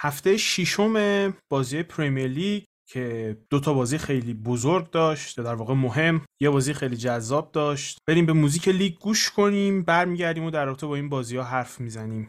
هفته ششم بازی پریمیر لیگ که دو تا بازی خیلی بزرگ داشت در واقع مهم یه بازی خیلی جذاب داشت. بریم به موزیک لیگ گوش کنیم برمیگردیم و در رابطه با این بازی ها حرف می‌زنیم.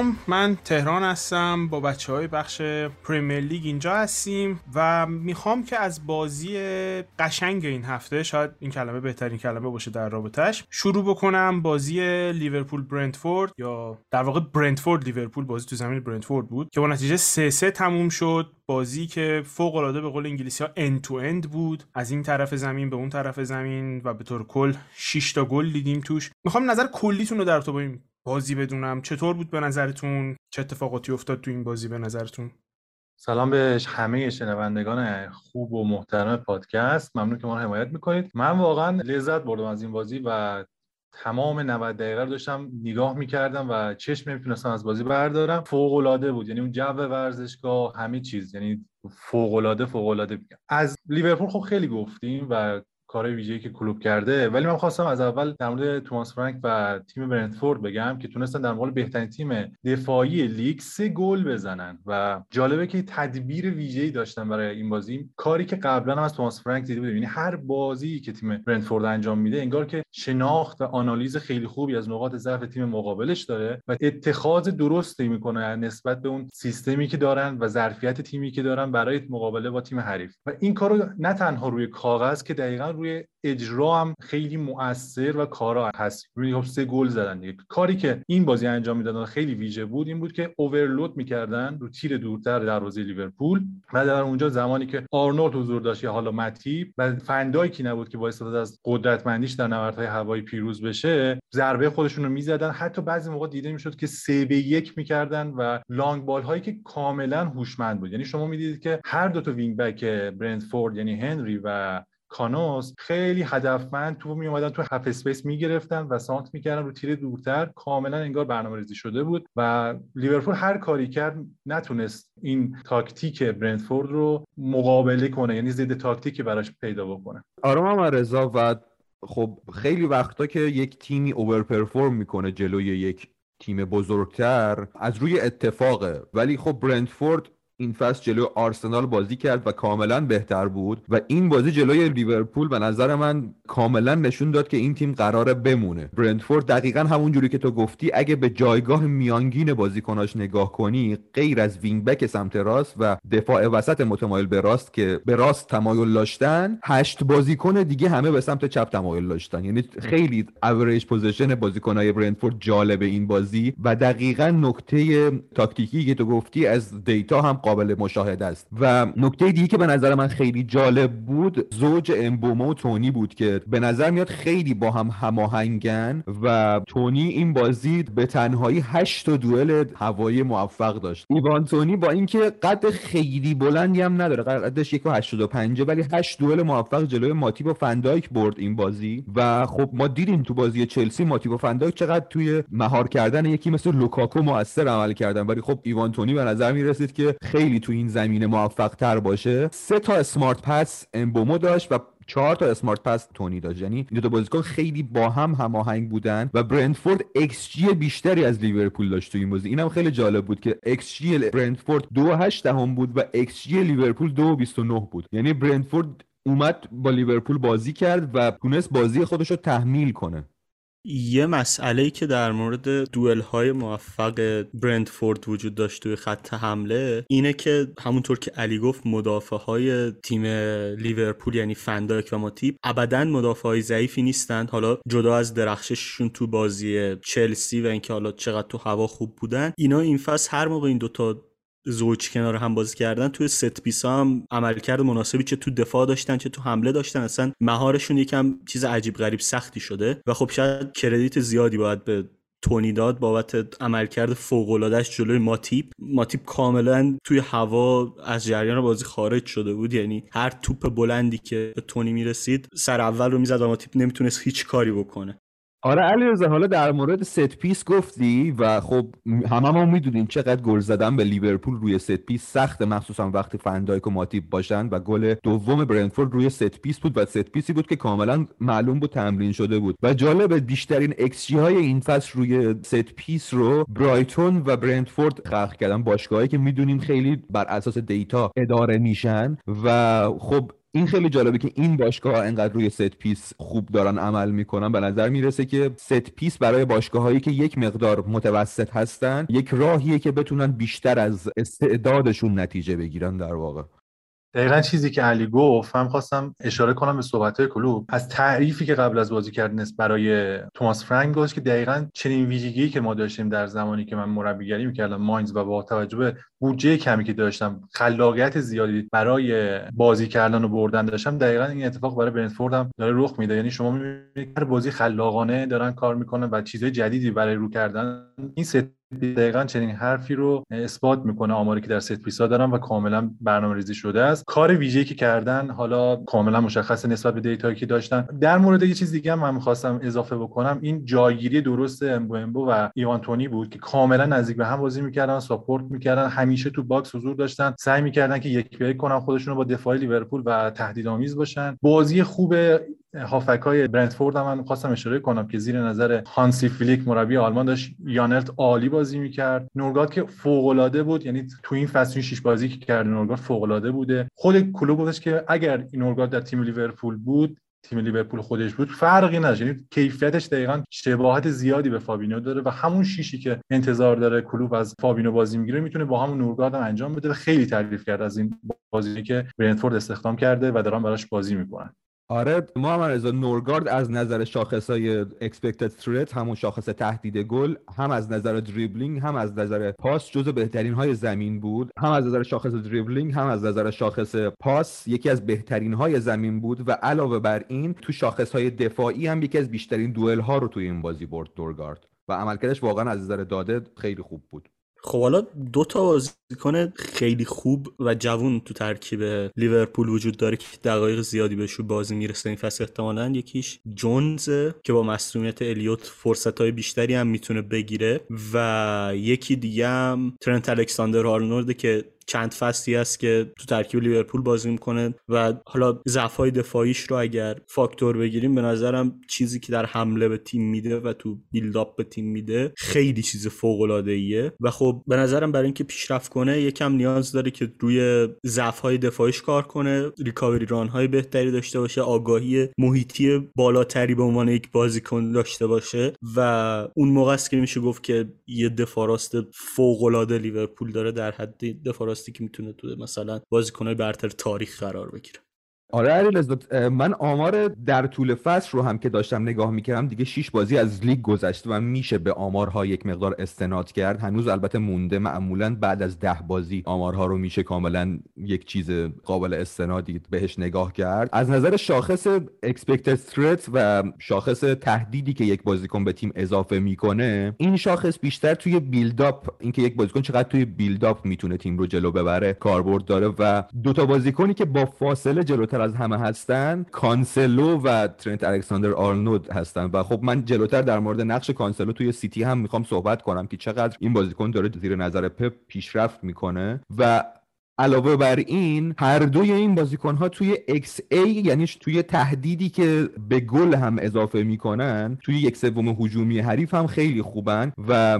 سلام من تهران هستم با بچه های بخش پریمیر لیگ اینجا هستیم و می‌خوام که از بازی قشنگ این هفته شاید این کلمه بهترین کلمه باشه در رابطش شروع بکنم بازی لیورپول برنتفورد یا در واقع برنتفورد لیورپول بازی تو زمین برنتفورد بود که با نتیجه 3 3 تموم شد. بازی که فوق العاده به قول انگلیسی ها end تو اند بود. از این طرف زمین به اون طرف زمین و به طور کل 6 تا گل دیدیم توش. می‌خوام نظر کلیتون رو در تو با این بازی بدونم. چطور بود به نظرتون؟ چه اتفاقاتی افتاد تو این بازی به نظرتون؟ سلام به همه شنوندگان خوب و محترم پادکست. ممنون که ما رو حمایت می‌کنید. من واقعا لذت بردم از این بازی و تمام 90 دقیقه رو داشتم نگاه می‌کردم و چشم نمی‌تونستم از بازی بردارم. فوق العاده بود. یعنی اون جو ورزشگاه همه چیز. یعنی فوق العاده فوق از لیورپول خب خیلی گفتیم و کارهای ویژه‌ای که کلوب کرده. ولی من خواستم از اول در مورد توماس فرانک و تیم برنتفورد بگم که تونستن در مقابل بهترین تیم دفاعی لیگ سه گل بزنن و جالبه که تدبیر ویژه‌ای داشتن برای این بازی. کاری که قبلا هم از توماس فرانک دیده بودیم. یعنی هر بازی که تیم برنتفورد انجام میده انگار که شناخت و آنالیز خیلی خوبی از نقاط ضعف تیم مقابلش داره و اتخاذ درستی می‌کنه نسبت به اون سیستمی که دارن و ظرفیت تیمی که دارن برای مقابله با تیم حریف. و این کارو نه تنها روی کاغذ که دقیقا روی اجرا هم خیلی مؤثر و کارا هست. روی سه گل زدن دیگه. کاری که این بازی انجام می‌دادن خیلی ویژه بود این بود که اوورلود می‌کردن رو تیر دورتر دروازه لیورپول و در اونجا زمانی که آرنولد حضور داشت یا حالا ماتیپ و فندایکی نبود که باعث از قدرتمندیش در نبردهای هوایی پیروز بشه ضربه خودشون رو می‌زدن. حتی بعضی موقع دیده می‌شد که سه به یک می‌کردن و long ball هایی که کاملا هوشمند بود. یعنی شما می‌دیدید که هر دو تا wing back برنتفورد یعنی هنری و کانوس خیلی هدفمند تو می اومدن تو half space می‌گرفتن و سانتر می‌کردن رو تیر دورتر. کاملا انگار برنامه ریزی شده بود و لیورپول هر کاری کرد نتونست این تاکتیک برنتفورد رو مقابله کنه یعنی ضد تاکتیکی براش پیدا بکنه. آرام هم رضا و خب خیلی وقتا که یک تیمی over perform می‌کنه جلوی یک تیم بزرگتر از روی اتفاقه. ولی خب برنتفورد این فصل جلوی آرسنال بازی کرد و کاملا بهتر بود و این بازی جلوی لیورپول به نظر من کاملا نشون داد که این تیم قراره بمونه. برنتفورد دقیقا همون جوری که تو گفتی اگه به جایگاه میانگین بازیکناش نگاه کنی غیر از wing back سمت راست و دفاع وسط متمایل به راست که به راست تمایل داشتن هشت بازیکن دیگه همه به سمت چپ تمایل داشتن. یعنی خیلی average position بازیکنای برنتفورد جالب این بازی و دقیقا نکته تاکتیکی که تو گفتی از data هم قابل مشاهده است. و نکته دیگه که به نظر من خیلی جالب بود زوج امبومو و تونی بود که به نظر میاد خیلی با هم هماهنگن و تونی این بازی به تنهایی هشت تا دوئل هوایی موفق داشت. ایوان تونی با اینکه قد خیلی بلندی هم نداره قدش یک و پنجه ولی هشت دوئل موفق جلوی ماتیپ و فندایک برد این بازی. و خب ما دیدیم تو بازی چلسی ماتیپ و فندایک چقدر توی مهار کردن یکی مثل لوکاکو موثر عمل کردن. ولی خب ایوان تونی به نظر می‌رسید که خیلی تو این زمینه موفق تر باشه. سه تا smart pass امبومو داشت و چهار تا smart pass تونی داشت. یعنی این دو بازیکن خیلی با هم هماهنگ بودن و برنتفورد ایکس جی بیشتری از لیورپول داشت تو این بازی. اینم خیلی جالب بود که ایکس جی برنتفورد 2.8 دهم بود و ایکس جی لیورپول 2.29 بود. یعنی برنتفورد اومد با لیورپول بازی کرد و تونست بازی خودش رو تحمیل کنه. یه مسئله که در مورد دوئل های موفق برنتفورد وجود داشت توی خط حمله اینه که همونطور که علی گفت مدافع های تیم لیورپول یعنی فندایک و ماتیپ ابدا مدافع های ضعیفی نیستند حالا جدا از درخشششون تو بازی چلسی و اینکه حالا چقدر تو هوا خوب بودن اینا این فصل هر موقع این دوتا زوج کنار هم بازی کردن توی set piece هم عملکرد مناسبی چه تو دفاع داشتن چه تو حمله داشتن اصلا مهارشون یکم چیز عجیب غریب سختی شده و خب شاید credit زیادی باید به تونی داد بابت عملکرد فوق‌العاده‌اش جلوی ماتیپ. ماتیپ کاملا توی هوا از جریان بازی خارج شده بود یعنی هر توپ بلندی که به تونی می‌رسید سر اول رو می‌زد و ماتیپ نمی‌تونست هیچ کاری بکنه. آره علیرضا حالا در مورد set piece گفتی و خب همه ما می‌دونیم چقدر گل زدن به لیورپول روی set piece سخته. مخصوصا وقتی فندایک و ماتیپ باشن و گل دوم برنتفورد روی set piece بود و set piece ی بود که کاملا معلوم بود تمرین شده بود. و جالب بیشترین ایکس های این فصل روی set piece رو برایتون و برنتفورد خلق کردن. باشگاهایی که می‌دونیم خیلی بر اساس data اداره میشن و خب این خیلی جالبه که این باشگاه ها انقدر روی set piece خوب دارن عمل می‌کنن. به نظر می‌رسه که set piece برای باشگاه هایی که یک مقدار متوسط هستن یک راهیه که بتونن بیشتر از استعدادشون نتیجه بگیرن در واقع. دقیقا چیزی که علی گفت هم خواستم اشاره کنم به صحبت کلوپ. از تعریفی که قبل از بازی کردن برای توماس فرانک گفت که دقیقا چنین ویژگی که ما داشتیم در زمانی که من مربیگری می‌کردم ماینز و با توجه به بودجه کمی که داشتم خلاقیت زیادی برای بازی کردن و بردن داشتم دقیقا این اتفاق برای برنتفورد هم داره رخ میده. یعنی شما می‌بینید هر بازی خلاقانه دارن کار می‌کنن و چیزهای جدیدی برای رو کردن. این دقیقا چنین حرفی رو اثبات می‌کنه آماری که در set piece ا دارن و کاملا برنامه ریزی شده است. کار ویژه‌ای که کردن حالا کاملا مشخص نسبت به data یی که داشتن. در مورد یه چیز دیگه هم من می‌خواستم اضافه بکنم. این جایگیری درست امبومو امبومو و ایوان تونی بود که کاملا نزدیک به هم بازی می‌کردن support می‌کردن. همیشه تو box حضور داشتن. سعی می‌کردن که یک به کنن خودشون رو با دفاع لیورپول و تهدیدآمیز باشن. بازی خوب هافک های برنتفورد هم من خواستم اشاره کنم که زیر نظر هانسی فلیک مربی آلمان داشت. یانلت عالی بازی می‌کرد. نورگارد که فوق بود یعنی تو این فصل شش بازی که کرد نورگارد فوق بوده. خود کلوب گفتش که اگر این نورگارد در تیم لیورپول بود تیم لیورپول خودش بود فرقی نداشت. یعنی کیفیتش دقیقا شباهت زیادی به فابینو داره و همون شیشی که انتظار داره کلوب از فابینو بازی می‌گیره می‌تونه با همون نورگارد هم انجام بده خیلی تعریف کرد از این بازی که برنتفورد استخدام کرده و دارن براش بازی می‌کنن. آره محمد رضا نورگارد از نظر شاخص های expected threat همون شاخص تهدید گل هم از نظر دریبلینگ هم از نظر پاس جزو بهترین های زمین بود. هم از نظر شاخص دریبلینگ هم از نظر شاخص پاس یکی از بهترین های زمین بود و علاوه بر این تو شاخص های دفاعی هم یکی از بیشترین دوئل ها رو توی این بازی برد نورگارد. و عملکردش واقعا از نظر داده خیلی خوب بود. خب حالا دو تا بازیکن خیلی خوب و جوون تو ترکیب لیورپول وجود داره که دقایق زیادی بهشون بازی می‌رسه این فصل احتمالا. یکیش جونز که با مصدومیت الیوت فرصت های بیشتری هم می‌تونه بگیره و یکی دیگه هم ترنت الکساندر آرنولد که چند فصلی است که تو ترکیب لیورپول بازی می‌کنه و حالا ضعف‌های دفاعیش رو اگر فاکتور بگیریم به نظرم چیزی که در حمله به تیم میده و تو build-up به تیم میده خیلی چیز فوق العاده ایه و خب به نظرم برای اینکه پیشرفت کنه یکم نیاز داره که روی ضعف‌های دفاعیش کار کنه recovery run های بهتری داشته باشه آگاهی محیطی بالاتری به عنوان یک بازیکن داشته باشه. و اون موقع است که میشه گفت که یه دفاراست فوق العاده لیورپول داره در حد دفاراست که می‌تونه تو مثلا بازیکنهای برتر تاریخ قرار بگیره. آره علی من آمار در طول فصل رو هم که داشتم نگاه می‌کردم دیگه 6 بازی از لیگ گذشته و میشه به آمارها یک مقدار استناد کرد. هنوز البته مونده معمولا بعد از ده بازی آمارها رو میشه کاملا یک چیز قابل استنادی بهش نگاه کرد. از نظر شاخص expected threat و شاخص تهدیدی که یک بازیکن به تیم اضافه می‌کنه این شاخص بیشتر توی build-up اینکه یک بازیکن چقدر توی build-up می‌تونه تیم رو جلو ببره کاربرد داره و دوتا بازیکنی که با فاصله جلوتر از همه هستن. کانسلو و ترنت الکساندر آرنولد هستن و خب من جلوتر در مورد نقش کانسلو توی سیتی هم می‌خوام صحبت کنم که چقدر این بازیکن داره زیر نظر پپ پیشرفت می‌کنه و علاوه بر این هر دوی این بازیکن ها توی XA یعنی توی تهدیدی که به گل هم اضافه می‌کنن توی یک سوم هجومی حریف هم خیلی خوبن و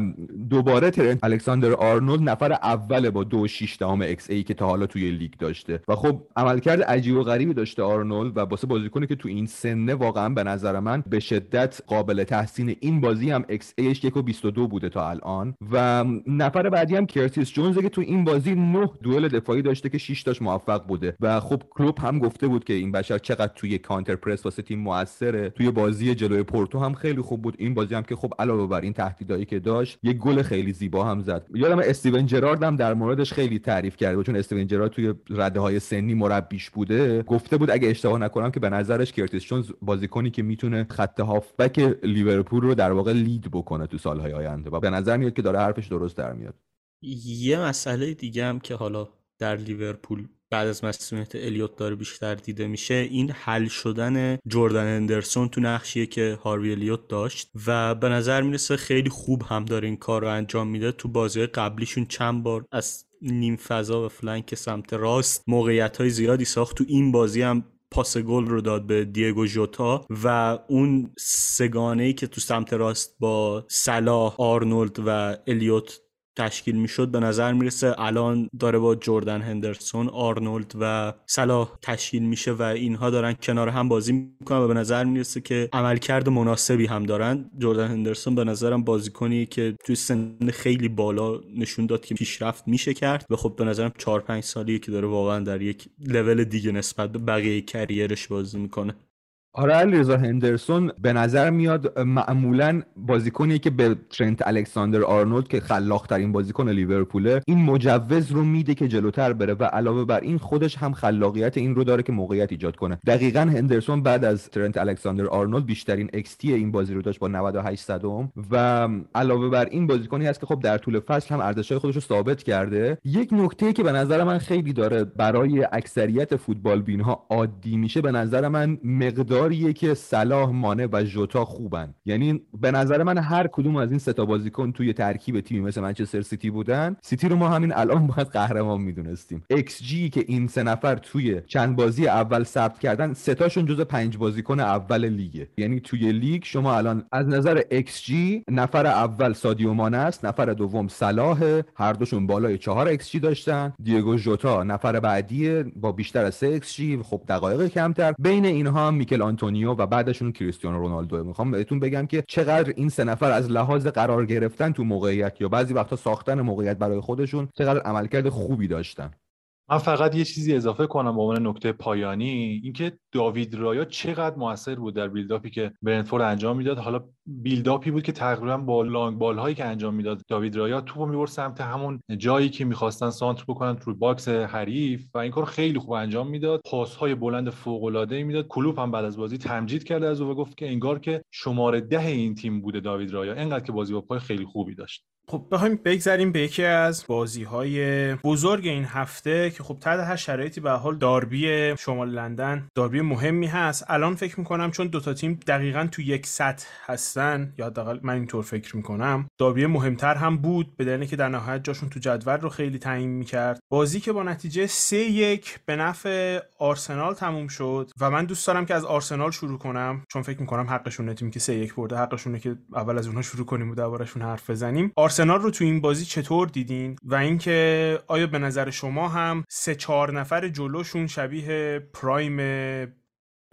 دوباره ترنت الکساندر آرنولد نفر اول با دو شیش دهم XA که تا حالا توی لیگ داشته. و خب عملکرد عجیب و غریبی داشته آرنولد و واسه بازیکنی که تو این سنه واقعا به نظر من به شدت قابل تحسین این بازی هم XA ش یک و 22 بوده تا الان. و نفر بعدی هم کرتیس جونز که تو این بازی نه دوئل دفاعی داشته که 6 تاش موفق بوده. و خب کلوپ هم گفته بود که این بشر چقدر توی counter-press واسه تیم موثره. توی بازی جلوی پورتو هم خیلی خوب بود. این بازی هم که خب علاوه بر این تهدیدایی که داشت یک گل خیلی زیبا هم زد. یادم استیون جرارد هم در موردش خیلی تعریف کرده چون استیون جرارد توی رده های سنی مربیش بوده. گفته بود اگه اشتباه نکنم که به نظرش کرتیس جونز بازیکنی که می‌تونه خط هافبک لیورپول رو در واقع lead بکنه تو سالهای آینده. و به نظر میاد که داره حرفش درست در میاد. یه مسئله دیگه هم که حالا در لیورپول بعد از مصدومیت الیوت داره بیشتر دیده میشه. این حل شدن جردن هندرسون تو نقشیه که هاروی الیوت داشت و به نظر می‌رسه خیلی خوب هم داره این کار رو انجام میده. تو بازی قبلیشون چند بار از نیم فضا و flank سمت راست موقعیت های زیادی ساخت. تو این بازی هم پاس گل رو داد به دیگو جوتا و اون سگانه ای که تو سمت راست با صلاح آرنولد و الیوت تشکیل می‌شد به نظر می‌رسه الان داره با جردن هندرسون آرنولد و صلاح تشکیل میشه و اینها دارن کنار هم بازی می‌کنن و به نظر می‌رسه که عملکرد مناسبی هم دارن. جردن هندرسون به نظرم بازیکنی که توی سن خیلی بالا نشون داد که پیشرفت میشه کرد و خب به نظرم 4 5 سالیه که داره واقعا در یک لول دیگه نسبت به بقیه کریرش بازی می‌کنه. آره علیرضا هندرسون به نظر میاد معمولا بازیکنی که به ترنت الکساندر آرنولد که خلاق ترین بازیکن لیورپوله این مجوز رو میده که جلوتر بره و علاوه بر این خودش هم خلاقیت این رو داره که موقعیت ایجاد کنه. دقیقا هندرسون بعد از ترنت الکساندر آرنولد بیشترین XT این بازی رو داشت با 98 صدم و علاوه بر این بازیکنی هست که خب در طول فصل هم ارزش‌های خودش رو ثابت کرده. یک نکته که به نظر من خیلی داره برای اکثریت فوتبال بینها عادی میشه به نظر من مقدار مقداریه که صلاح مانه و ژوتا خوبن. یعنی به نظر من هر کدوم از این ستا بازیکن توی ترکیب تیمی مثل منچستر سیتی بودن. سیتی رو ما همین الان باید قهرمان می‌دونستیم. X G که این سه نفر توی چند بازی اول ثبت کردن ستاشون جز پنج بازیکن اول لیگه. یعنی توی لیگ شما الان از نظر ایکس جی نفر اول سادیو مانه است نفر دوم صلاح هر دوشون بالای چهار ایکس جی داشتن. دیگو ژوتا نفر بعدی با بیشتر از 3 ایکس جی خب دقایق کمتر. بین اینها میکل آنتونیو و بعدشون کریستیانو رونالدو. می‌خوام بهتون بگم که چقدر این سه نفر از لحاظ قرار گرفتن تو موقعیت یا بعضی وقتا ساختن موقعیت برای خودشون چقدر عملکرد خوبی داشتن. من فقط یه چیزی اضافه کنم به عنوان نکته پایانی اینکه داوید رایا چقدر موثر بود در build-up ی که برنتفورد انجام می‌داد. حالا build-up ی بود که تقریبا با long ball هایی که انجام می‌داد داوید رایا توپو می‌برد سمت همون جایی که می‌خواستن سانتر بکنن تو box حریف و این کار خیلی خوب انجام می‌داد. پاس های بلند فوق العاده می‌داد. کلوب هم بعد از بازی تمجید کرده از او و گفت که انگار که شماره ده این تیم بوده داوید رایا انقدر که بازی با پای خیلی خوبی داشت. خب بخوایم بگذریم به یکی از بازی های بزرگ این هفته که خب تحت هر شرایطی به حال داربی شمال لندن داربی مهمی هست. الان فکر می‌کنم چون دوتا تیم دقیقا تو یک سطح هستن یا حداقل من اینطور فکر می‌کنم داربی مهمتر هم بود به دلیل که در نهایت جاشون تو جدول رو خیلی تعیین می‌کرد. بازی که با نتیجه 3 یک به نفع آرسنال تموم شد و من دوست دارم که از آرسنال شروع کنم چون فکر می‌کنم حقشونه تیمی که 3 یک برده حقشونه که اول از اونها شروع کنیم و دربارشون حرف بزنیم. رو تو این بازی چطور دیدین؟ و اینکه آیا به نظر شما هم سه چهار نفر جلوشون شبیه prime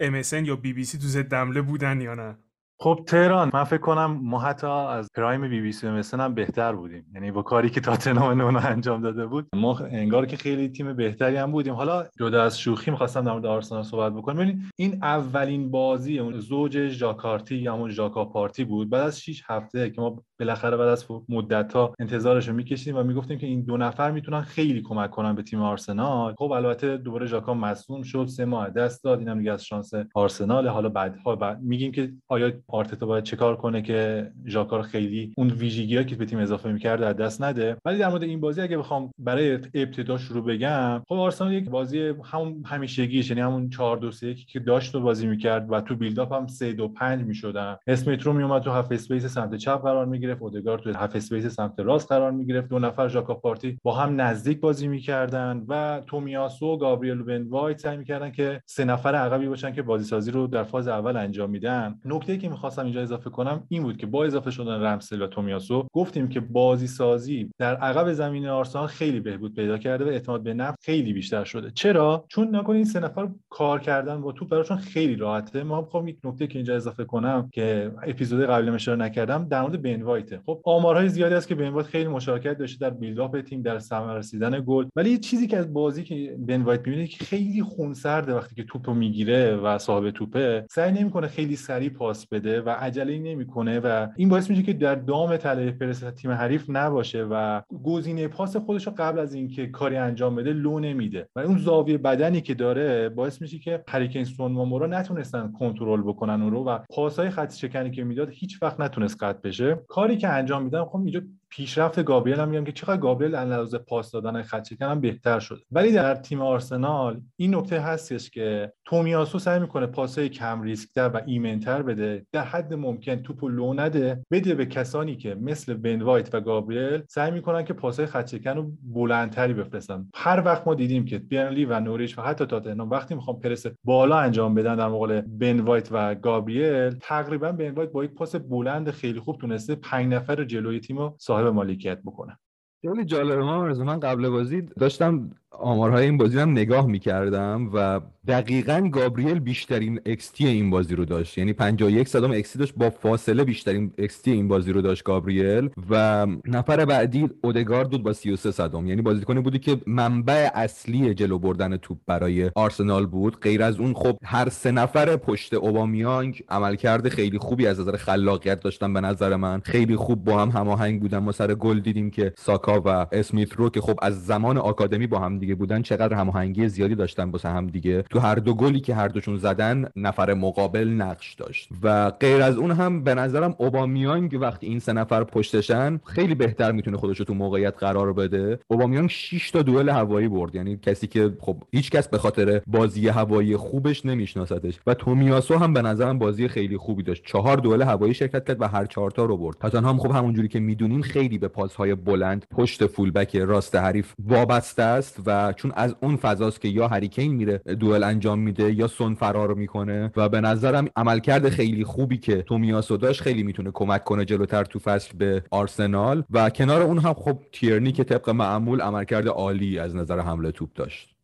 MSN یا بی بی سی تو زدمله بودن یا نه؟ خب تهران من فکر کنم ما حتی از prime BBC مثلا هم بهتر بودیم. یعنی با کاری که تاتنهام نونو انجام داده بود ما انگار که خیلی تیم بهتری هم بودیم. حالا جدا از شوخی می‌خواستم در مورد آرسنال صحبت بکنم. ببینید این اولین بازی اون زوج ژاکارتی یا همون ژاکا پارتی بود. بعد از 6 هفته که ما بالاخره بعد از مدت ها انتظارش رو میکشیدیم و می‌گفتیم که این دو نفر می‌تونن خیلی کمک کنن به تیم آرسنال. خب البته دوباره ژاکا مصدوم شد سه ماه دست داد. اینم دیگه از شانس آرسنال. حالا بعدها بعد میگیم که آیا آرتتا باید چه کار کنه که ژاکا خیلی اون ویژگی که به تیم اضافه می‌کرد از دست نده. ولی در مورد این بازی اگه بخوام برای ابتدا شروع بگم خب آرسنال یک بازی همون همیشگیش یعنی همون 4 2 3 که داشت و بازی می‌کرد و تو build-up هم 3 2 5 می‌شدن. اسمیت‌رو میومد تو half-space سمت چپ قرار می‌گرفت. اودگارد تو half-space سمت راست قرار می‌گرفت. دو نفر ژاکا پارتی با هم نزدیک بازی می‌کردن و تومیاسو و گابریل بن وایت سعی می‌کردن که سه نفر عقبی باشن که بازی سازی رو در فاز اول انجام میدن. نکته که می‌خواستم اینجا اضافه کنم این بود که با اضافه شدن رمزدیل و تومیاسو گفتیم که بازی سازی در عقب زمین آرسنال خیلی بهبود پیدا کرده و اعتماد به نفس خیلی بیشتر شده. چرا؟ چون نگا کنید سه نفر کار کردن با توپ براشون خیلی راحته. ما خب یک نکته که اینجا اضافه کنم که اپیزود قبل اشاره نکردم در مورد بن وایته خب آمارهای زیادی است که بن وایت خیلی مشارکت داشته در build-up تیم در ثمر رسیدن گل. ولی یه چیزی که از بازی که بن وایت می‌بینه که خیلی خونسرده وقتی که توپو می‌گیره و صاحب توپه سعی نمی‌کنه خیلی سریع پاس بده و عجله نمی‌کنه و این باعث میشه که در دام تله پرس تیم حریف نباشه و گزینه پاس خودش رو قبل از اینکه کاری انجام بده لو نمیده. و اون زاویه بدنی که داره باعث میشه که هری کین و مورا نتونستن کنترل بکنن اون رو و پاسهای خط شکنی که می‌داد هیچ وقت نتونست قطع بشه. کاری که انجام میدن خب اینجا پیشرفت گابریل هم میگم که چقدر گابریل از پاس دادن خط هم بهتر شده. ولی در تیم آرسنال این نکته هستش که تومیاسو سعی می‌کنه پاسهای کم ریسکتر و ایمنتر بده. در حد ممکن توپو لو نده بده به کسانی که مثل بن وایت و گابریل سعی می‌کنن که پاسهای خط رو بلندتری بفرستن. هر وقت ما دیدیم که برنلی و نوریچ و حتی تاتنهام وقتی می‌خوان پرس بالا انجام بدن در مقابل بن وایت و گابریل تقریبا بن وایت با یک پاس بلند خیلی خوب تونسته 5 نفر جلوی تیمو صاحب مالکیت بکنه. خیلی جالبه. من قبل بازی داشتم آمارهای این بازی هم نگاه می‌کردم و دقیقا گابریل بیشترین XT این بازی رو داشت. یعنی 51 صدام XT داشت با فاصله بیشترین XT این بازی رو داشت گابریل و نفر بعدی اودگارد بود با 33 صدام. یعنی بازیکنی بودی که منبع اصلی جلو بردن توپ برای آرسنال بود. غیر از اون خب هر سه نفر پشت اوبامیانگ عملکرد خیلی خوبی از نظر خلاقیت داشتن به نظر من. خیلی خوب با هم هماهنگ بودن. ما سر گل دیدیم که ساکا و اسمیت رو که خب از زمان آکادمی با هم دیگه بودن چقدر هماهنگی زیادی داشتن واسه هم دیگه. تو هر دو گلی که هر دوشون زدن نفر مقابل نقش داشت. و غیر از اون هم به نظرم اوبامیانگ وقتی این سه نفر پشتشن خیلی بهتر می‌تونه خودش تو موقعیت قرار بده. اوبامیانگ 6 تا دوئل هوایی برد. یعنی کسی که خب هیچ کس به خاطر بازی هوایی خوبش نمیشناستش و تومیاسو هم به نظرم بازی خیلی خوبی داشت. چهار دوئل هوایی شرکت کرد و هر چهار تا رو برد. هم خب همونجوری که می‌دونیم خیلی به پاسهای بلند پشت فولبک راست حریف وابسته است و چون از اون فضاست که یا هریکین میره دوئل انجام میده یا سون فرار می‌کنه و به نظرم عملکرد خیلی خوبی که تومیاسو داشت خیلی می‌تونه کمک کنه جلوتر تو فصل به آرسنال و کنار اون هم خب تیرنی که طبق معمول عملکرد عالی از نظر حمله توپ داشت.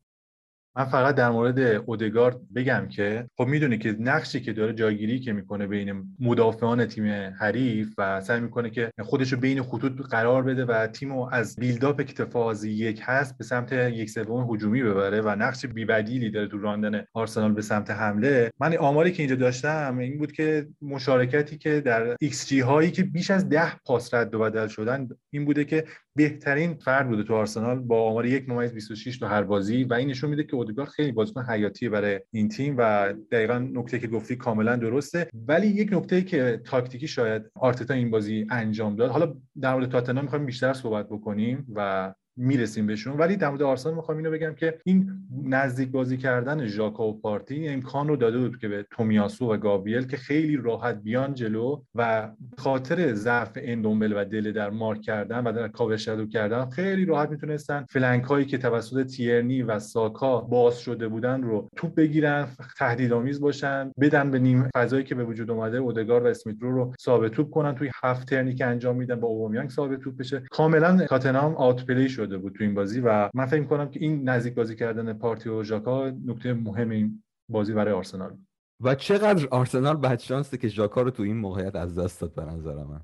من فقط در مورد اودگارد بگم که خب می‌دونی که نقشی که داره جایگیری که می‌کنه بین مدافعان تیم حریف و سعی می‌کنه که خودش رو بین خطوط قرار بده و تیمو از build-up که یک هست به سمت یک سوم هجومی ببره و نقش بی‌بدیلی داره تو راندن آرسنال به سمت حمله. من آماری که اینجا داشتم این بود که مشارکتی که در ایکس جی هایی که بیش از ده پاس رد و بدل شدن این بوده که بهترین فرد بوده تو آرسنال با آمار یک ممیز 26 تو هر بازی. و این نشون میده که اودگارد خیلی بازیکن حیاتی برای این تیم و دقیقا نکته که گفتی کاملا درسته. ولی یک نکته که تاکتیکی شاید آرتتا این بازی انجام داد. حالا در مورد تاتنهام می‌خوایم بیشتر صحبت بکنیم و می‌رسیم بهشون. ولی در مورد آرسنال می‌خوام اینو بگم که این نزدیک بازی کردن ژاکا و پارتی امکان رو داده بود که به تومیاسو و گابریل که خیلی راحت بیان جلو و خاطر ضعف اندومبله و دله در مارک کردن و در cover shadow کردن خیلی راحت می‌تونستن flank هایی که توسط تیرنی و ساکا باز شده بودن رو توپ بگیرن تهدیدآمیز باشن بدن به نیم فضایی که به وجود اومده اودگارد و اسمیت‌رو رو صاحب توپ کنن. توی half-turn ی که انجام میدن با اوبامیانگ صاحب توپ بشه. کاملا تاتنهام outplay شده بود تو این بازی و من فکر کنم که این نزدیک بازی کردن پارتی و ژاکا نکته مهم این بازی برای آرسنال و چقدر آرسنال بدشانسه که ژاکا رو تو این موقعیت از دست داد به نظر من.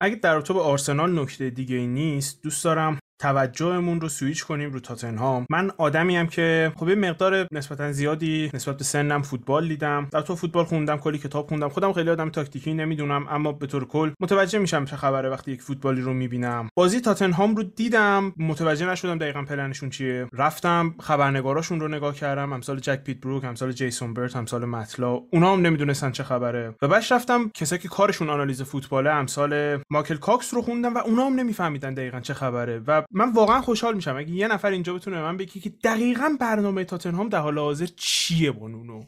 اگه در رابطه با آرسنال نکته دیگه ای نیست دوست دارم توجهمون رو سویچ کنیم رو تاتنهام. من آدمی هم که خب یه مقدار نسبتا زیادی نسبت به سنم فوتبال دیدم. در تو فوتبال خوندم کلی کتاب خوندم. خودم خیلی آدم تاکتیکی نمی‌دونم اما به طور کل متوجه میشم چه خبره وقتی یک فوتبالی رو می‌بینم. بازی تاتنهام رو دیدم. متوجه نشدم دقیقا پلنشون چیه. رفتم خبرنگاراشون رو نگاه کردم. امثال جک پیت بروک امثال جیسون برت امثال مت لا اونا هم نمی‌دونستن چه خبره. و بعد رفتم کسایی که کارشون آنالیز فوتباله امثال مایکل کاکس رو خوندم و اونا هم نمیفهمیدن دقیقا چه خبره. و من واقعا خوشحال میشم. اگه یه نفر اینجا بتونه من بگی که دقیقا برنامه تاتنهام در حال حاضر چیه با نونو؟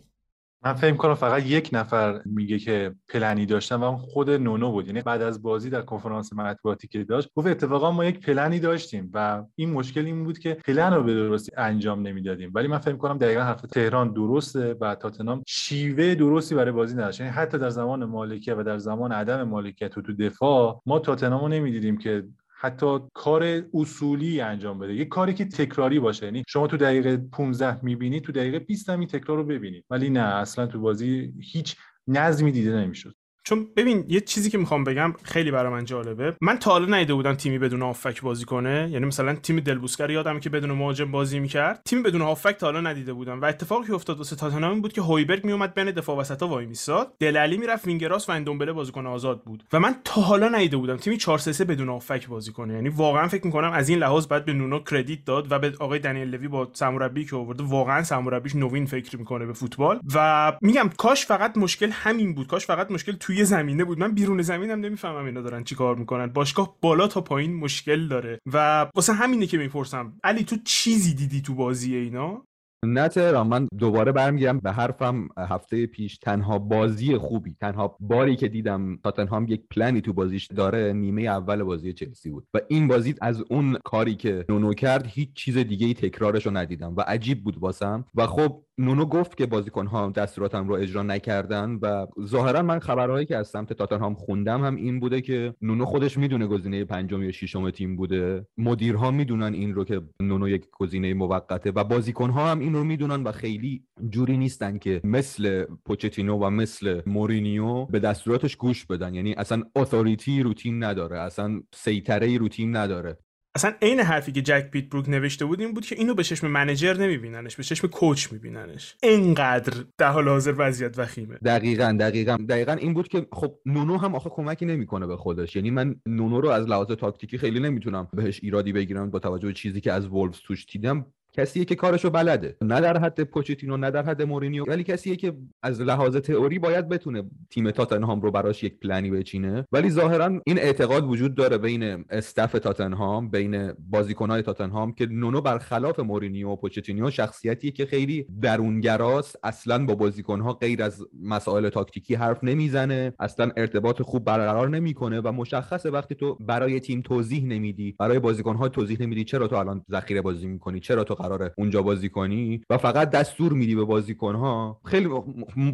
من فکر کنم فقط یک نفر میگه که پلنی داشتن و خود نونو بود. یعنی بعد از بازی در کنفرانس مطبوعاتی که داشت گفت اتفاقا ما یک پلنی داشتیم و این مشکل این بود که پلن رو به درستی انجام نمی‌دادیم. ولی من فکر کنم دقیقا حرف تهران درسته و تاتنهام شیوه درستی برای بازی نداشت. یعنی حتی در زمان مالکیت و در زمان عدم مالکیت و تو دفاع ما تاتنهامو نمی‌دیدیم که حتی کار اصولی انجام بده. یه کاری که تکراری باشه. یعنی شما تو دقیقه 15 می‌بینی تو دقیقه 20 هم این تکرار رو ببینید ولی نه اصلا تو بازی هیچ نظمی دیده نمی‌شد. چون ببین یه چیزی که می‌خوام بگم خیلی برای من جالبه. من تا حالا ندیده بودم تیمی بدون هافبک بازی کنه. یعنی مثلا تیم دل‌بوسکه یادم که بدون مهاجم بازی می‌کرد. تیم بدون هافبک تا حالا ندیده بودم. و اتفاقی که افتاد واسه تاتنهام بود که هویبرگ میومد بین دفاع وسطا وای میساد. دل علی می‌رفت وینگر راست و اندومبله بازیکن آزاد بود. و من تا حالا ندیده بودم تیمی 4 3 بدون هافبک بازی کنه. یعنی واقعا فکر می‌کنم از این لحاظ باید به نونو credit داد و به آقای دنیل لوی با سرمربی که آورده واقعا سرمربیش نوین فکر می‌کنه به فوتبال. و میگم کاش فقط مشکل همین بود. کاش فقط مشکل توی زمینه بود. من بیرون زمینم نمی‌فهمم اینا دارن چیکار می‌کنن. باشگاه بالا تا پایین مشکل داره. و واسه همینه که می‌پرسم. علی تو چیزی دیدی تو بازی اینا؟ نه تهران من دوباره برمیگردم به حرفم. هفته پیش تنها بازی خوبی تنها باری که دیدم تاتنهام یک پلنی تو بازیش داره نیمه اول بازی چلسی بود. و این بازی از اون کاری که نونو کرد هیچ چیز دیگه ای تکرارش رو ندیدم و عجیب بود واسم. و خب نونو گفت که بازیکن‌ها دستوراتم رو اجرا نکردن و ظاهرا من خبرهایی که از سمت تاتنهام خوندم هم این بوده که نونو خودش می‌دونه گزینه پنجم یا ششم تیم بوده. مدیرها می‌دونن این رو که نونو یک گزینه موقته و بازیکن‌ها هم رو می‌دونن و خیلی جوری نیستن که مثل پوچتینو و مثل مورینیو به دستوراتش گوش بدن. یعنی اصلا authority رو تیم نداره. اصلا سیطره رو تیم نداره. اصلا عین حرفی که جک پیت بروک نوشته بود این بود که اینو به چشم manager نمیبیننش به چشم coach میبیننش. اینقدر در حال حاضر وضعیت وخیمه. دقیقا دقیقا دقیقا این بود که خب نونو هم آخه کمکی نمی‌کنه به خودش. یعنی من نونو رو از لحاظ تاکتیکی خیلی نمی‌تونم بهش ایرادی بگیرم با توجه به چیزی که از وولفز توش دیدم. کسیه که کارشو بلده. نه در حد پوچتینو نه در حد مورینیو. ولی کسیه که از لحاظ تئوری باید بتونه تیم تاتنهام رو براش یک پلنی بچینه. ولی ظاهرا این اعتقاد وجود داره بین استف تاتنهام بین بازیکنهای تاتنهام که نونو برخلاف مورینیو و پوچتینو شخصیتیه که خیلی درونگراست. اصلا با بازیکنها غیر از مسائل تاکتیکی حرف نمی‌زنه. اصلا ارتباط خوب برقرار نمی‌کنه و مشخصه وقتی تو برای تیم توضیح نمیدی. برای بازیکنها توضیح نمیدی چرا تو الان ذخیره بازی می‌کنی چرا تو قراره اونجا بازی کنی و فقط دستور میدی به بازیکنها. خیلی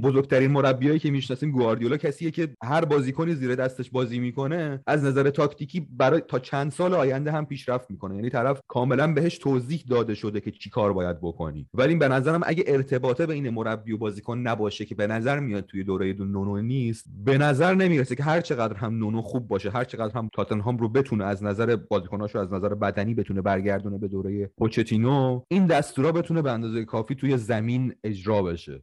بزرگترین مربیایی که می‌شناسیم گواردیولا کسیه که هر بازیکنی زیر دستش بازی می‌کنه از نظر تاکتیکی برای تا چند سال آینده هم پیشرفت می‌کنه. یعنی طرف کاملا بهش توضیح داده شده که چی کار باید بکنی. ولی به نظرم اگه ارتباطه بین مربی و بازیکن نباشه که به نظر میاد توی دوره دو نونو نیست به نظر نمی‌رسه که هر چقدر هم نونو خوب باشه هر چقدر هم تاتنهام رو بتونه از نظر بازیکناشو از نظر بدنی بتونه برگردونه به دوره پوچتینو این دستورا بتونه به اندازه کافی توی زمین اجرا بشه.